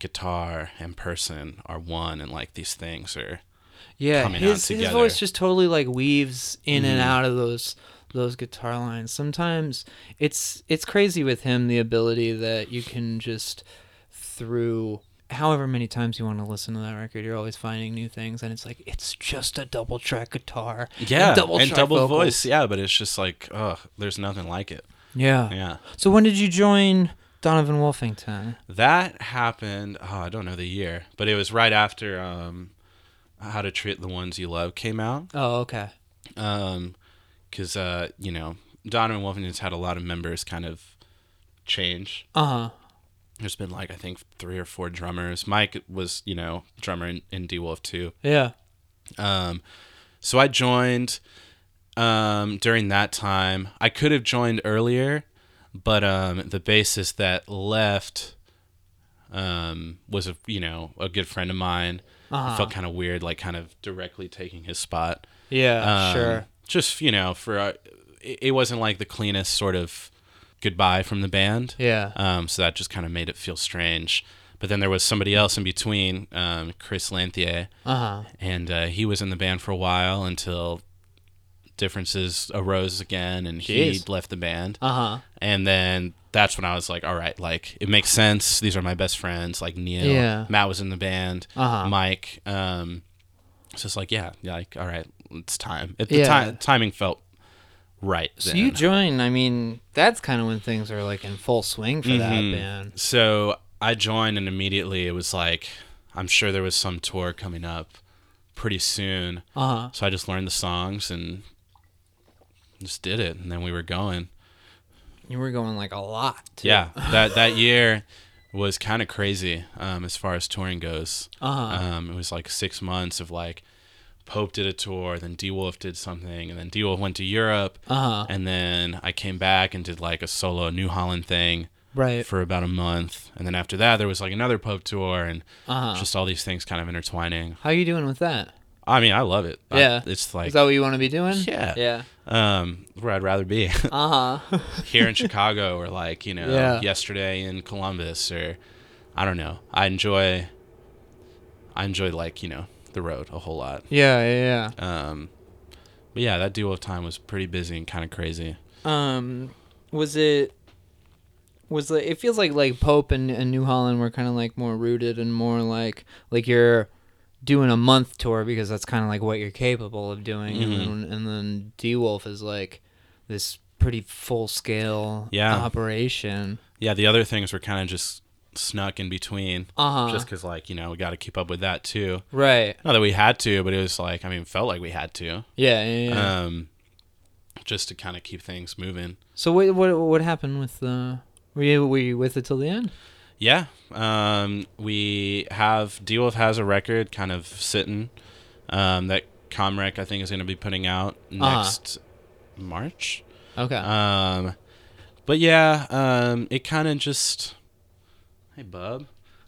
guitar and person are one and like these things are Yeah, coming out his his voice just totally like weaves in and Mhm. out of those those guitar lines. Sometimes it's it's crazy with him the ability that you can just through however many times you want to listen to that record, you're always finding new things, and it's like it's just a double track guitar, yeah and double and double vocals. voice yeah but it's just like oh there's nothing like it Yeah. yeah So when did you join Donovan Wolfington? that happened oh i don't know the year but it was right after um how to treat the ones you love came out Oh, okay. um because uh you know donovan wolfington's had a lot of members kind of change Uh huh. There's been like i think three or four drummers mike was you know drummer in, in d-wolf too Yeah. Um, so I joined um, during that time. I could have joined earlier, but um, the bassist that left um, was a you know a good friend of mine. Uh-huh. Felt kind of weird, like kind of directly taking his spot. Yeah. Um, sure. Just you know, for uh, it, it wasn't like the cleanest sort of goodbye from the band. Yeah. Um, so that just kind of made it feel strange. But then there was somebody else in between, um, Chris Lanthier, Uh huh. and uh, he was in the band for a while until differences arose again, and he left the band. Uh huh. And then that's when I was like, all right, like it makes sense. These are my best friends. Like Neil, Yeah. Matt was in the band, Uh-huh. Mike. Um, so it's like, yeah, yeah, like all right, it's time. At Yeah. the ti- timing felt right. So then. you join. I mean, that's kind of when things are like in full swing for that Mhm. band. So I joined, and immediately it was like, I'm sure there was some tour coming up pretty soon. Uh huh. So I just learned the songs and just did it, and then we were going. You were going like a lot. Too. Yeah, <laughs> that that year was kind of crazy um, as far as touring goes. Uh huh. Um, it was like six months of like Pope did a tour, then D Wolf did something, and then D Wolf went to Europe, Uh huh. and then I came back and did like a solo New Holland thing Right. for about a month, and then after that there was like another Pope tour, and Uh huh. just all these things kind of intertwining. How are you doing with that? I mean, I love it. I- Yeah. it's like Is that what you want to be doing? Yeah. Yeah. um, where I'd rather be. <laughs> Uh huh. here in <laughs> Chicago or like you know Yeah. yesterday in Columbus or I don't know. I enjoy I enjoy like you know the road a whole lot. yeah. Yeah. Yeah. Um, but yeah, that deal of time was pretty busy and kind of crazy. Um, was it? Was like it feels like like Pope and, and New Holland were kind of like more rooted and more like like you're doing a month tour because that's kind of like what you're capable of doing, and Mhm. then and then D Wolf is like this pretty full scale Yeah. operation. Yeah, the other things were kind of just snuck in between, Uh huh. just because like you know we got to keep up with that too. right. Not that we had to, but it was like I mean, felt like we had to. Yeah. Yeah. yeah. Um, just to kind of keep things moving. so what what what happened with the? Were you were you with it till the end? Yeah. Um, we have D Wolf has a record kind of sitting um, that Comrec I think is going to be putting out Uh-huh. next March. Okay. Um, but yeah, um, it kind of just hey bub.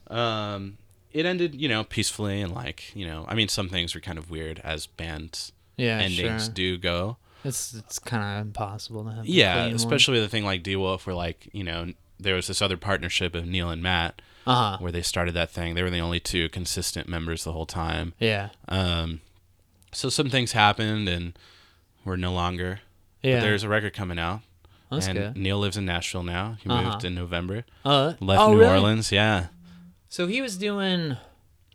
Um, it ended you know peacefully and like you know I mean some things were kind of weird as band yeah. endings sure. do go. It's it's kind of impossible to have. Yeah, one. especially with a thing like D Wolf where like you know there was this other partnership of Neil and Matt Uh huh. where they started that thing. They were the only two consistent members the whole time. Yeah. Um, so some things happened and we're no longer. Yeah. But there's a record coming out. That's and good. Neil lives in Nashville now. He Uh-huh. moved in November. Uh, Left oh, New really? Orleans. Yeah. So he was doing.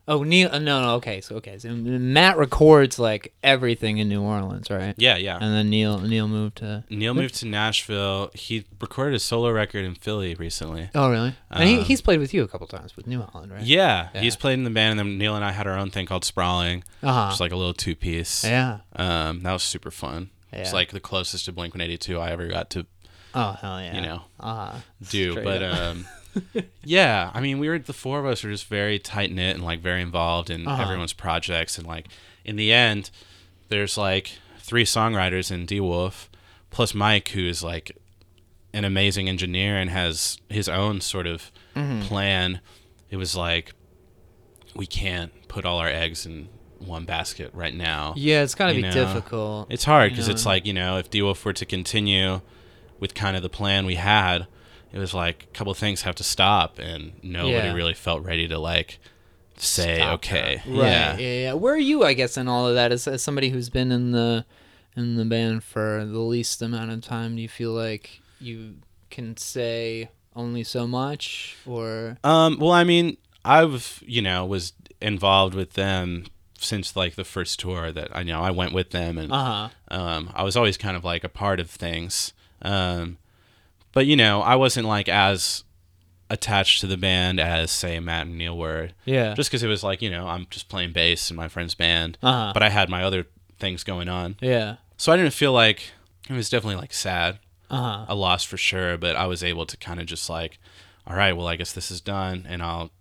Oh, Neil. Uh, no, no. Okay. So okay. So Matt records like everything in New Orleans, right? Yeah, yeah. And then Neil Neil moved to. Neil moved to Nashville. He recorded a solo record in Philly recently. Oh, really? and he, Um, he's played with you a couple times with New Holland, right? Yeah, Yeah. he's played in the band, and then Neil and I had our own thing called Sprawling, Uh huh. just like a little two piece. yeah. Um, that was super fun. Yeah. It's like the closest to Blink One Eighty Two I ever got to Oh hell yeah. you know Uh huh. do. But um, <laughs> yeah, I mean, we were the four of us were just very tight knit and like very involved in Uh-huh. everyone's projects, and like in the end, there's like three songwriters in D Wolf, plus Mike, who is like an amazing engineer and has his own sort of Mm-hmm. plan. It was like we can't put all our eggs in one basket right now. Yeah, it's gotta you be know, difficult. It's hard you because it's like you know if D Wolf were to continue, with kind of the plan we had, it was like a couple of things have to stop, and nobody Yeah. really felt ready to like say Stop okay. Right. yeah. yeah, yeah. Where are you? I guess in all of that, as, as somebody who's been in the in the band for the least amount of time, do you feel like you can say only so much, or Um, well, I mean, I've you know was involved with them since like the first tour that I know I went with them, and uh huh? um, I was always kind of like a part of things. Um, but you know, I wasn't like as attached to the band as say Matt and Neil were, Yeah. just because it was like you know I'm just playing bass in my friend's band, Uh-huh. but I had my other things going on, yeah. so I didn't feel like it was definitely like sad, Uh huh. a loss for sure. But I was able to kind of just like, all right, well I guess this is done, and I'll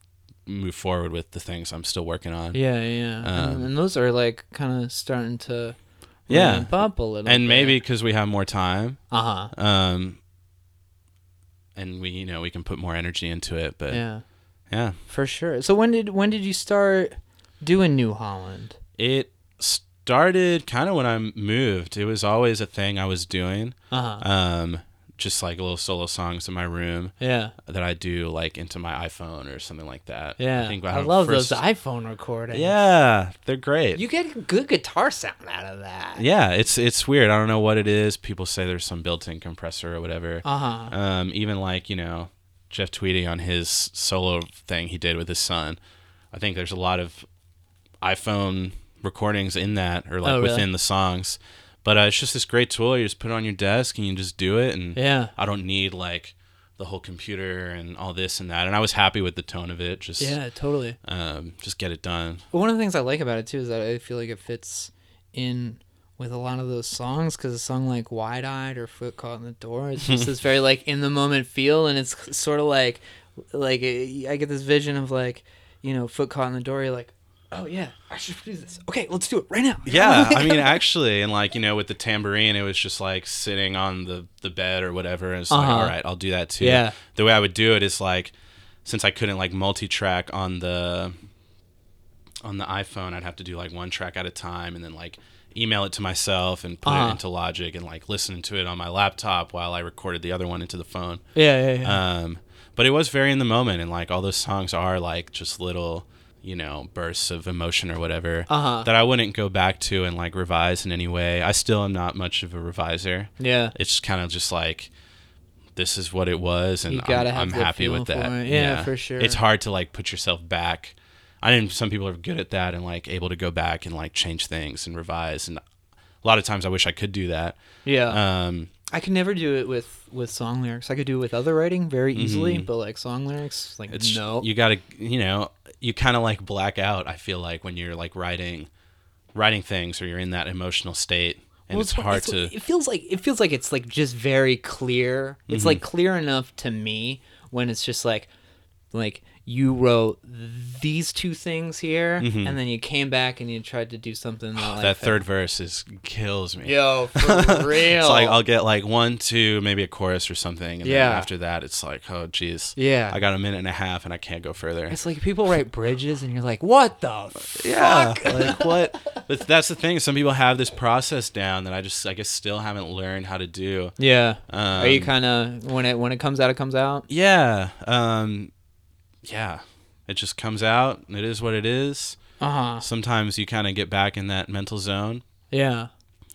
move forward with the things I'm still working on. Yeah, yeah. and, Um, and those are like kind of starting to Yeah. up a little. And maybe because we have more time, Uh huh. um, and we you know we can put more energy into it. But Yeah, yeah, for sure. So when did when did you start doing New Holland? it started kind of when I moved. It was always a thing I was doing. Uh huh. Um, just like little solo songs in my room yeah. that I do like into my iPhone or something like that. Yeah. I think I when love first- those iPhone recordings. Yeah, they're great. You get good guitar sound out of that. yeah, it's it's weird. I don't know what it is. People say there's some built-in compressor or whatever. Uh huh. Um, even like you know, Jeff Tweedy on his solo thing he did with his son. I think there's a lot of iPhone recordings in that, or like Oh, really? within the songs. But uh, it's just this great tool. You just put it on your desk and you just do it. And Yeah. I don't need like the whole computer and all this and that. And I was happy with the tone of it. Just Yeah, totally. um, just get it done. But one of the things I like about it too is that I feel like it fits in with a lot of those songs because a song like "Wide Eyed" or "Foot Caught in the Door" it's just this <laughs> very like in the moment feel, and it's sort of like like I get this vision of like you know "Foot Caught in the Door." You're like, oh yeah, I should do this. Okay, let's do it right now. Yeah, I <laughs> mean, actually, and like you know, with the tambourine, it was just like sitting on the the bed or whatever. And it's like, Uh-huh. all right, I'll do that too. Yeah. The way I would do it is like, since I couldn't like multi-track on the on the iPhone, I'd have to do like one track at a time, and then like email it to myself and put Uh-huh. it into Logic and like listen to it on my laptop while I recorded the other one into the phone. yeah, yeah. yeah. Um, but it was very in the moment, and like all those songs are like just little, you know, bursts of emotion or whatever Uh-huh. that I wouldn't go back to and like revise in any way. I still am not much of a reviser. yeah. It's kind of just like this is what it was, and I'm, I'm happy with that. it. Yeah, for sure. It's hard to like put yourself back. I think some people are good at that and like able to go back and like change things and revise. And a lot of times I wish I could do that. yeah. Um, I could never do it with with song lyrics. I could do it with other writing very easily, but like song lyrics, like Mm-hmm. It's no. You gotta, you know, you kind of like black out. I feel like when you're like writing, writing things, or you're in that emotional state, and Well, it's hard to. It feels like it feels like it's like just very clear. Mm-hmm. It's like clear enough to me when it's just like, like you wrote these two things here, and then you came back and you tried to do something that, like, Mm-hmm. that third verse is kills me. Yo, <laughs> for real. It's like I'll get like one, two, maybe a chorus or something, and Yeah. then after that, it's like, oh, geez, Yeah. I got a minute and a half, and I can't go further. it's like people write bridges, and you're like, what the yeah, fuck? like what? <laughs> But that's the thing. Some people have this process down that I just, I guess, still haven't learned how to do. Yeah. Are you Um, kind of when it when it comes out, it comes out. Yeah, um, yeah, it just comes out. It is what it is. Uh huh. Sometimes you kind of get back in that mental zone. Yeah.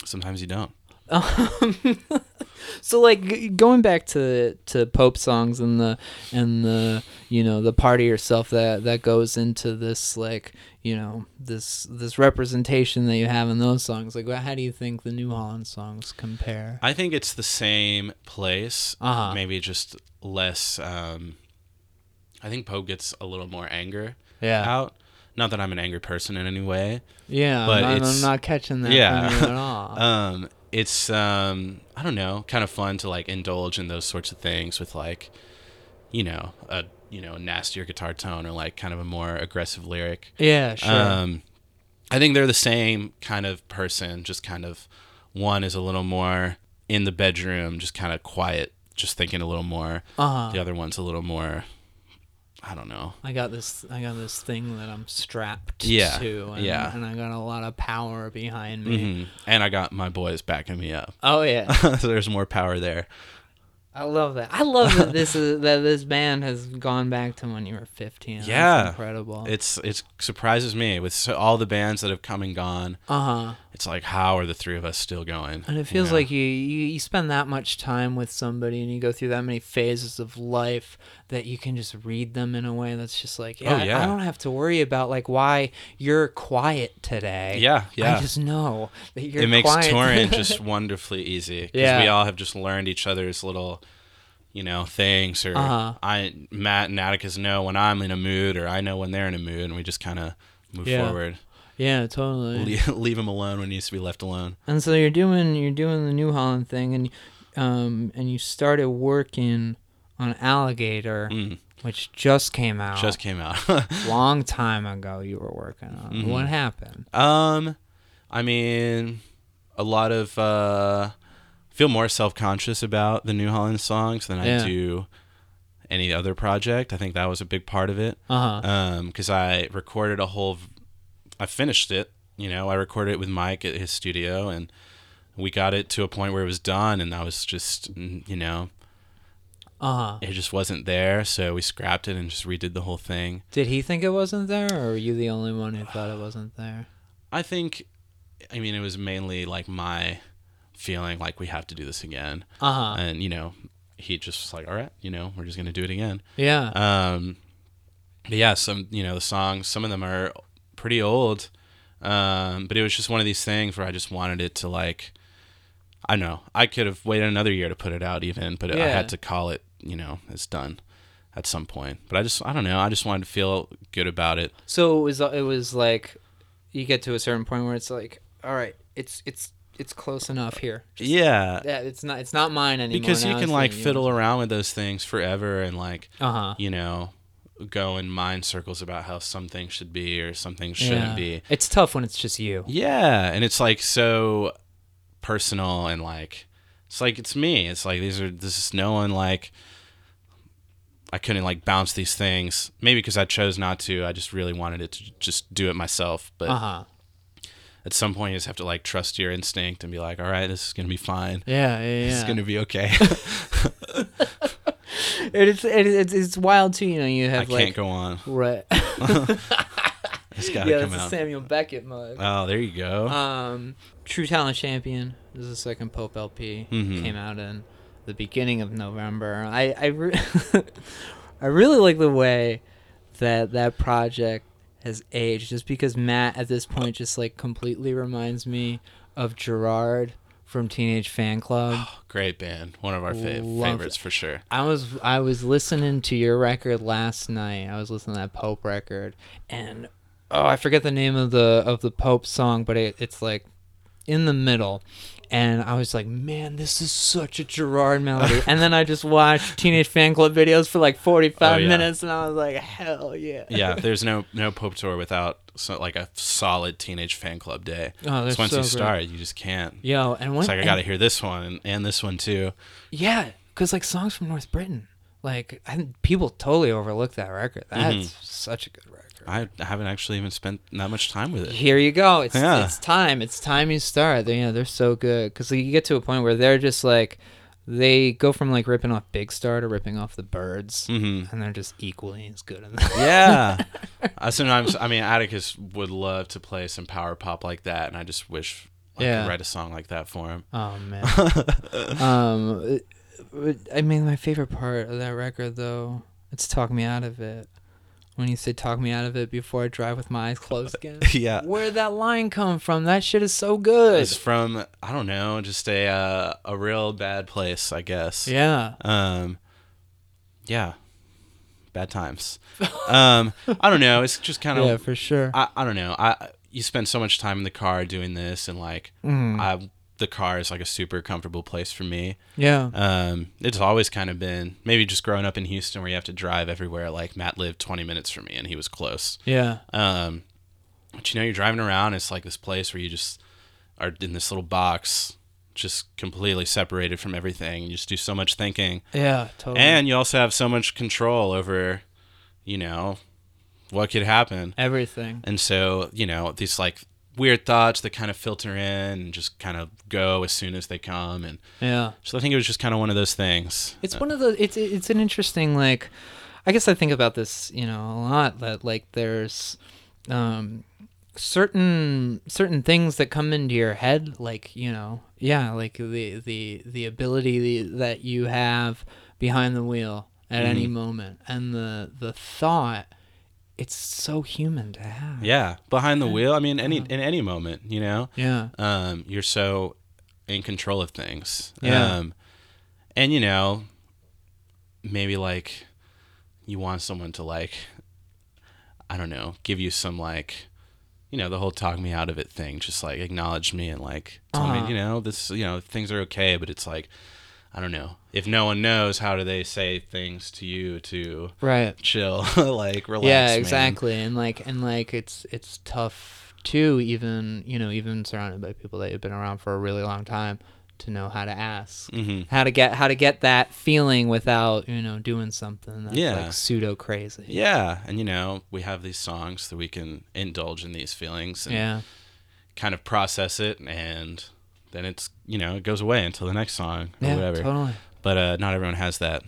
Sometimes you don't. <laughs> So like going back to to Pope songs and the and the you know the part of yourself that that goes into this like you know this this representation that you have in those songs like how do you think the New Holland songs compare? I think it's the same place. Uh-huh. Maybe just less. Um, I think Pope gets a little more anger Yeah, out. Not that I'm an angry person in any way. yeah, but I'm, I'm not catching that yeah. at all. <laughs> Um, it's um, I don't know, kind of fun to like indulge in those sorts of things with like, you know, a you know nastier guitar tone or like kind of a more aggressive lyric. yeah, sure. Um, I think they're the same kind of person. Just kind of one is a little more in the bedroom, just kind of quiet, just thinking a little more. uh-huh. The other one's a little more. I don't know. I got this. I got this thing that I'm strapped Yeah, to, and, yeah. and I got a lot of power behind me. hmm And I got my boys backing me up. Oh yeah, <laughs> so there's more power there. I love that. I love that this is <laughs> that this band has gone back to when you were 15. That's Yeah. incredible. It's it surprises me with so, all the bands that have come and gone. Uh huh. It's like how are the three of us still going? And it you feels know? like you, you you spend that much time with somebody and you go through that many phases of life that you can just read them in a way that's just like yeah, Oh, I- I, don't have to worry about like why you're quiet today. Yeah, yeah. I just know that you're it makes touring <laughs> just wonderfully easy because Yeah. we all have just learned each other's little you know things or Uh-huh. i matt and atticus know when i'm in a mood or i know when they're in a mood and we just kind of move Yeah. forward yeah, totally. leave, <laughs> leave them alone when he needs to be left alone And so you're doing you're doing the New Holland thing, and um and you started working on Alligator, Mm, which just came out. just came out <laughs> long time ago. You were working on. it. Mhm. What happened? um i mean a lot of uh feel more self-conscious about the new holland songs than Yeah. i do any other project i think that was a big part of it Uh huh. um because i recorded a whole i finished it you know i recorded it with mike at his studio and we got it to a point where it was done and i was just you know Uh huh. it just wasn't there so we scrapped it and just redid the whole thing Did he think it wasn't there, or were you the only one who thought it wasn't there? i think i mean it was mainly like my feeling like we have to do this again Uh huh. and you know he just was like all right you know we're just gonna do it again Yeah. Um, but yeah, some you know the songs, some of them are pretty old, um, but it was just one of these things where I just wanted it to like, I don't know, I could have waited another year to put it out even, but I had to call it, you know, it's done at some point. But I just, I don't know, I just wanted to feel good about it. so it was it was like you get to a certain point where it's like, all right, it's it's it's close enough here. Just- yeah, Yeah, it's not it's not mine anymore. because you can like fiddle around with those things forever and like, Uh huh. you know, go in mind circles about how some things should be or some things shouldn't Yeah. be. It's tough when it's just you. Yeah, and it's like so personal and like it's like it's me. It's like these are this is no one like I couldn't like bounce these things. Maybe because I chose not to. I just really wanted it to just do it myself. But Uh huh. at some point, you just have to like trust your instinct and be like, "All right, this is gonna be fine. Yeah, yeah, yeah. This is gonna be okay." <laughs> <laughs> It's it, it's it's wild too. You know, you have I have can't go on. right. <laughs> <laughs> It's gotta yeah, come that's a out. Samuel Beckett mug. Oh, there you go. Um, True Talent Champion. This is the second Pope LP. Mhm. Came out in the beginning of November. I I, re- <laughs> I really like the way that that project has aged. Just because Matt at this point just like completely reminds me of Gerard from Teenage Fanclub. Oh, great band. One of our fav- favorites for sure. I was I was listening to your record last night. I was listening to that Pope record, and oh, I forget the name of the of the Pope song, but it, it's like in the middle. And I was like, man, this is such a Gerard melody. and then I just watched Teenage Fanclub videos for like 45 Oh, yeah. minutes, and I was like, hell yeah. yeah, there's no <laughs> no Pope tour without so, like a solid teenage fanclub day. Oh, So once so you great. start, you just can't. Yo, and when It's like I got to hear this one and, and this one too. Yeah, because like songs from North Britain, like I people totally overlook that record. That's Mhm. such a good record. I haven't actually even spent that much time with it. Here you go. It's Yeah. it's time. It's time you start. They, you know, they're so good because you get to a point where they're just like they go from like ripping off Big Star to ripping off the Byrds, hmm and they're just equally as good. In <laughs> that. Yeah. <laughs> I sometimes, I mean, Atticus would love to play some power pop like that, and I just wish I Yeah. could write a song like that for him. Oh man. <laughs> um, I mean, my favorite part of that record though, it's "Talk Me Out of It." When you say "Talk Me Out of It" before I drive with my eyes closed <laughs> again. yeah. Where'd that line come from? That shit is so good. It's from I don't know, just a uh, a real bad place, I guess. Yeah. Um, yeah, bad times. um, I don't know. It's just kind of <laughs> Yeah, for sure. I, I don't know. I you spend so much time in the car doing this, and like Mm. I the car is like a super comfortable place for me. yeah. Um, it's always kind of been maybe just growing up in Houston where you have to drive everywhere. Like Matt lived 20 minutes from me, and he was close. Yeah. Um, but you know, you're driving around. It's like this place where you just are in this little box, just completely separated from everything. You just do so much thinking, Yeah, totally. and you also have so much control over, you know, what could happen. everything. And so, you know, these like weird thoughts that kind of filter in and just kind of go as soon as they come and Yeah. so I think it was just kind of one of those things. It's one of the it's it's an interesting like I guess I think about this, you know, a lot that like there's um certain certain things that come into your head like, you know, yeah, like the the the ability that you have behind the wheel at any moment and the the thought it's so human to have. Yeah, behind the wheel. I mean, any in any moment, you know, Yeah. um, you're so in control of things. Yeah. Um, and you know, maybe like you want someone to like, I don't know, give you some like, you know, the whole talk me out of it thing. Just like acknowledge me and like tell Uh-huh. me, you know, this, you know, things are okay. But it's like, I don't know. If no one knows, how do they say things to you to Right. chill, <laughs> like relax? yeah man? exactly and like and like it's it's tough too even you know even surrounded by people that you've been around for a really long time to know how to ask Mhm. how to get how to get that feeling without you know doing something that's Yeah. like pseudo crazy Yeah, and you know, we have these songs that we can indulge in these feelings and yeah kind of process it, and then it's you know it goes away until the next song or yeah whatever. totally But uh, not everyone has that.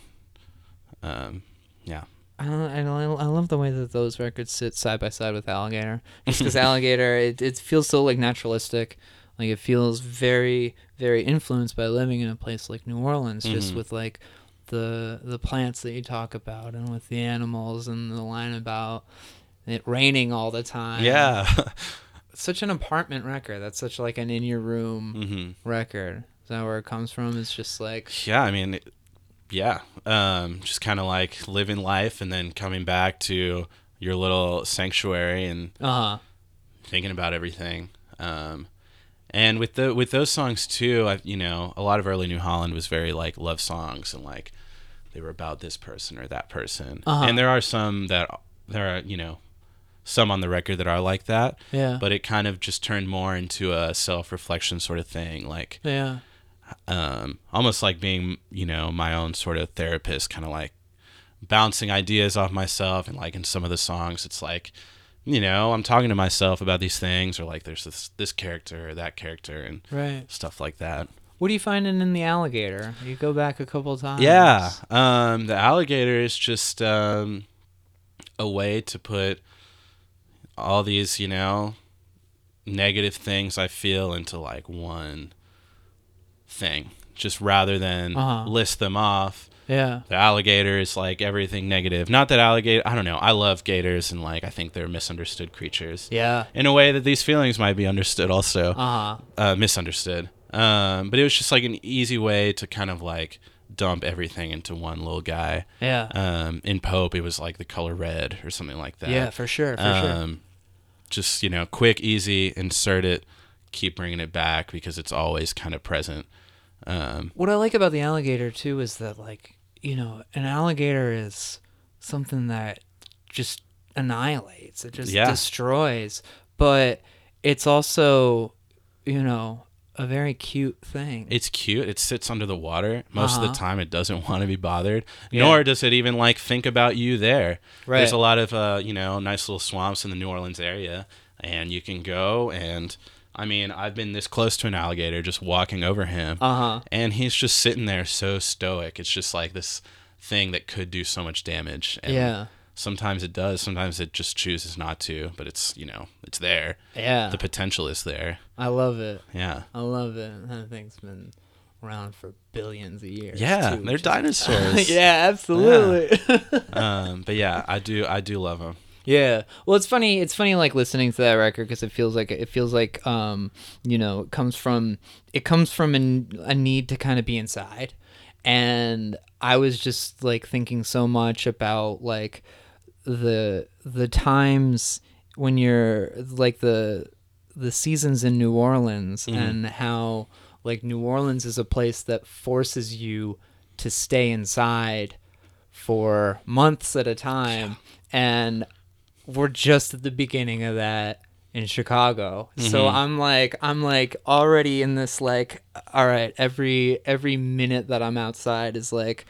Um, yeah, I, I, I love the way that those records sit side by side with Alligator. Just because Alligator, <laughs> it, it feels so like naturalistic. Like it feels very, very influenced by living in a place like New Orleans, just Mhm. with like the the plants that you talk about, and with the animals, and the line about it raining all the time. yeah. <laughs> Such an apartment record. That's such like an in your room hmm record. Is that where it comes from? It's just like Yeah, I mean, yeah. Um, just kind of like living life and then coming back to your little sanctuary and uh huh. thinking about everything. Um, and with the with those songs too, I, you know, a lot of early New Holland was very like love songs and like they were about this person or that person. Uh-huh. And there are some that there are, you know, some on the record that are like that, Yeah. but it kind of just turned more into a self-reflection sort of thing, like yeah. um, almost like being, you know, my own sort of therapist, kind of like bouncing ideas off myself. And like in some of the songs, it's like, you know, I'm talking to myself about these things, or like there's this this character or that character and Right. stuff like that. What are you finding in the alligator? You go back a couple times. Yeah, um, the alligator is just um, a way to put all these, you know, negative things I feel into like one thing, just rather than Uh-huh. list them off. Yeah. The alligator is like everything negative. Not that alligator. I don't know. I love gators and like I think they're misunderstood creatures. Yeah. In a way that these feelings might be understood also Uh huh. uh, misunderstood. Um, but it was just like an easy way to kind of like dump everything into one little guy. Yeah. Um, in Pope, it was like the color red or something like that. yeah, for sure. For sure. Just you know, quick, easy, insert it, keep bringing it back because it's always kind of present. Um, What I like about the alligator too is that like you know an alligator is something that just annihilates. It just Yeah. destroys. But it's also you know a very cute thing. it's cute. It sits under the water. Most of Uh-huh. the time, it doesn't want to be bothered. Yeah. Nor does it even like think about you there. Right. There's a lot of uh, you know nice little swamps in the New Orleans area, and you can go and. I mean, I've been this close to an alligator just walking over him, Uh huh. and he's just sitting there so stoic. It's just like this thing that could do so much damage. And Yeah. Sometimes it does. Sometimes it just chooses not to. But it's you know it's there. Yeah. The potential is there. I love it. Yeah. I love it. That thing's been around for billions of years. Yeah. too, They're dinosaurs. <laughs> yeah, absolutely. <laughs> um, but yeah, I do I do love them. Yeah. Well, it's funny. It's funny, like listening to that record because it feels like it feels like um, you know, it comes from it comes from an, a need to kind of be inside, and I was just like thinking so much about like the the times when you're like the the seasons in New Orleans mm-hmm. and how like New Orleans is a place that forces you to stay inside for months at a time. And we're just at the beginning of that in Chicago. So mm-hmm. I'm like I'm like already in this like all right, every every minute that I'm outside is like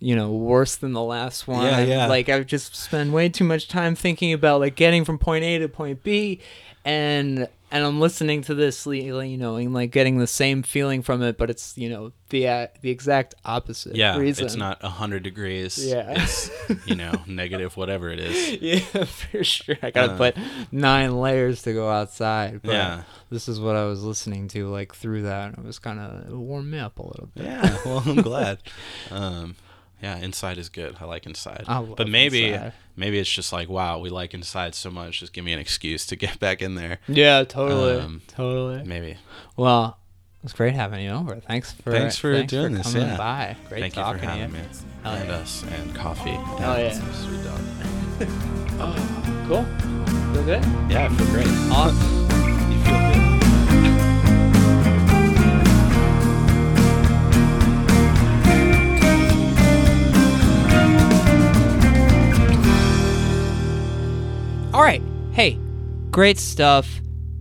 you know worse than the last one. Yeah, yeah. Like I've just spent way too much time thinking about like getting from point A to point B, and and I'm listening to this, you know, and like getting the same feeling from it, but it's you know the uh, the exact opposite. Yeah, reason. it's not hundred degrees. Yeah. it's you know <laughs> negative whatever it is. <laughs> Yeah, for sure. I gotta Uh, put nine layers to go outside. But Yeah. this is what I was listening to like through that. and It was kind of warmed me up a little bit. Yeah, well, I'm glad. <laughs> Um, yeah, inside is good. I like inside. I but maybe Inside. maybe it's just like wow, we like inside so much. Just give me an excuse to <laughs> get back in there. Yeah, totally, Um, totally. Maybe. Well, it was great having you over. Thanks for Thanks for doing this, coming yeah. by. Great Thank you talking for to you. me. Hell and yeah. us and coffee. And yeah. Sweet dog. <laughs> oh, Cool. Feel good. Yeah, I feel great. Awesome. <laughs> All right. Hey, great stuff.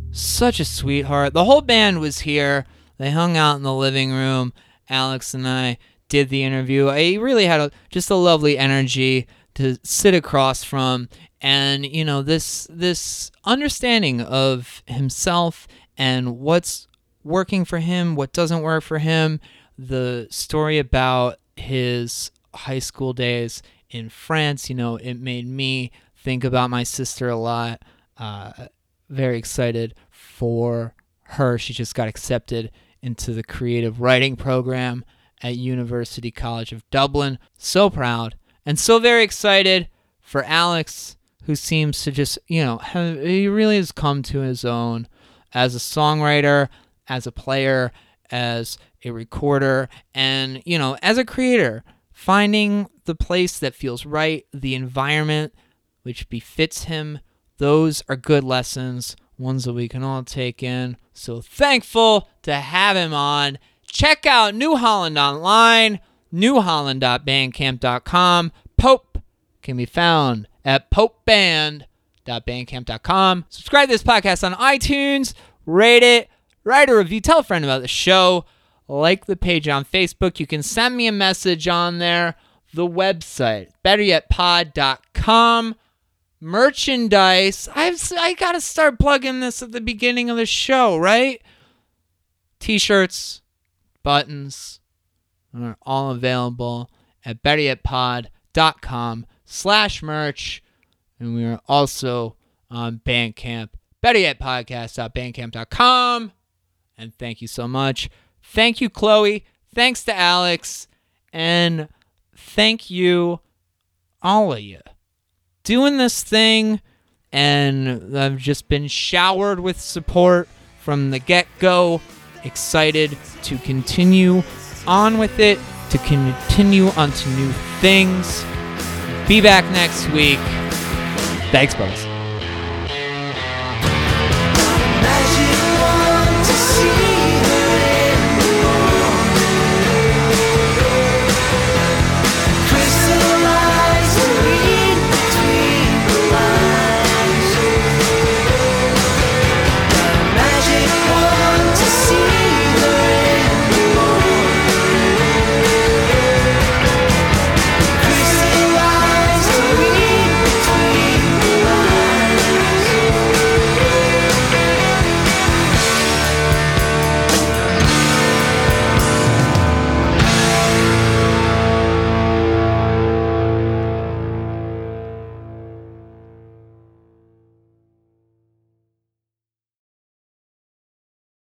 Such a sweetheart. The whole band was here. They hung out in the living room. Alex and I did the interview. I really had a, just a lovely energy to sit across from and you know this this understanding of himself and what's working for him, what doesn't work for him, the story about his high school days in France, you know, it made me think about my sister a lot. Uh, very excited for her. She just got accepted into the creative writing program at University College of Dublin. So proud and so very excited for Alex, who seems to just, you know, have, he really has come to his own as a songwriter, as a player, as a recorder, and, you know, as a creator, finding the place that feels right, the environment which befits him. Those are good lessons, ones that we can all take in. So thankful to have him on. Check out New Holland online, newholland.bandcamp.com. Pope can be found at popeband.bandcamp.com. Subscribe to this podcast on iTunes, rate it, write a review, tell a friend about the show, like the page on Facebook. You can send me a message on there. The website, betteryetpod.com. Merchandise. I've I gotta start plugging this at the beginning of the show, right? T-shirts, buttons are all available at betteryetpod.com slash merch. And we are also on Bandcamp, betteryetpodcast.bandcamp.com. And thank you so much. Thank you, Chloe. Thanks to Alex. And thank you, all of you. Doing this thing, and I've just been showered with support from the get go. Excited to continue on with it, to continue onto new things. Be back next week. Thanks, brothers.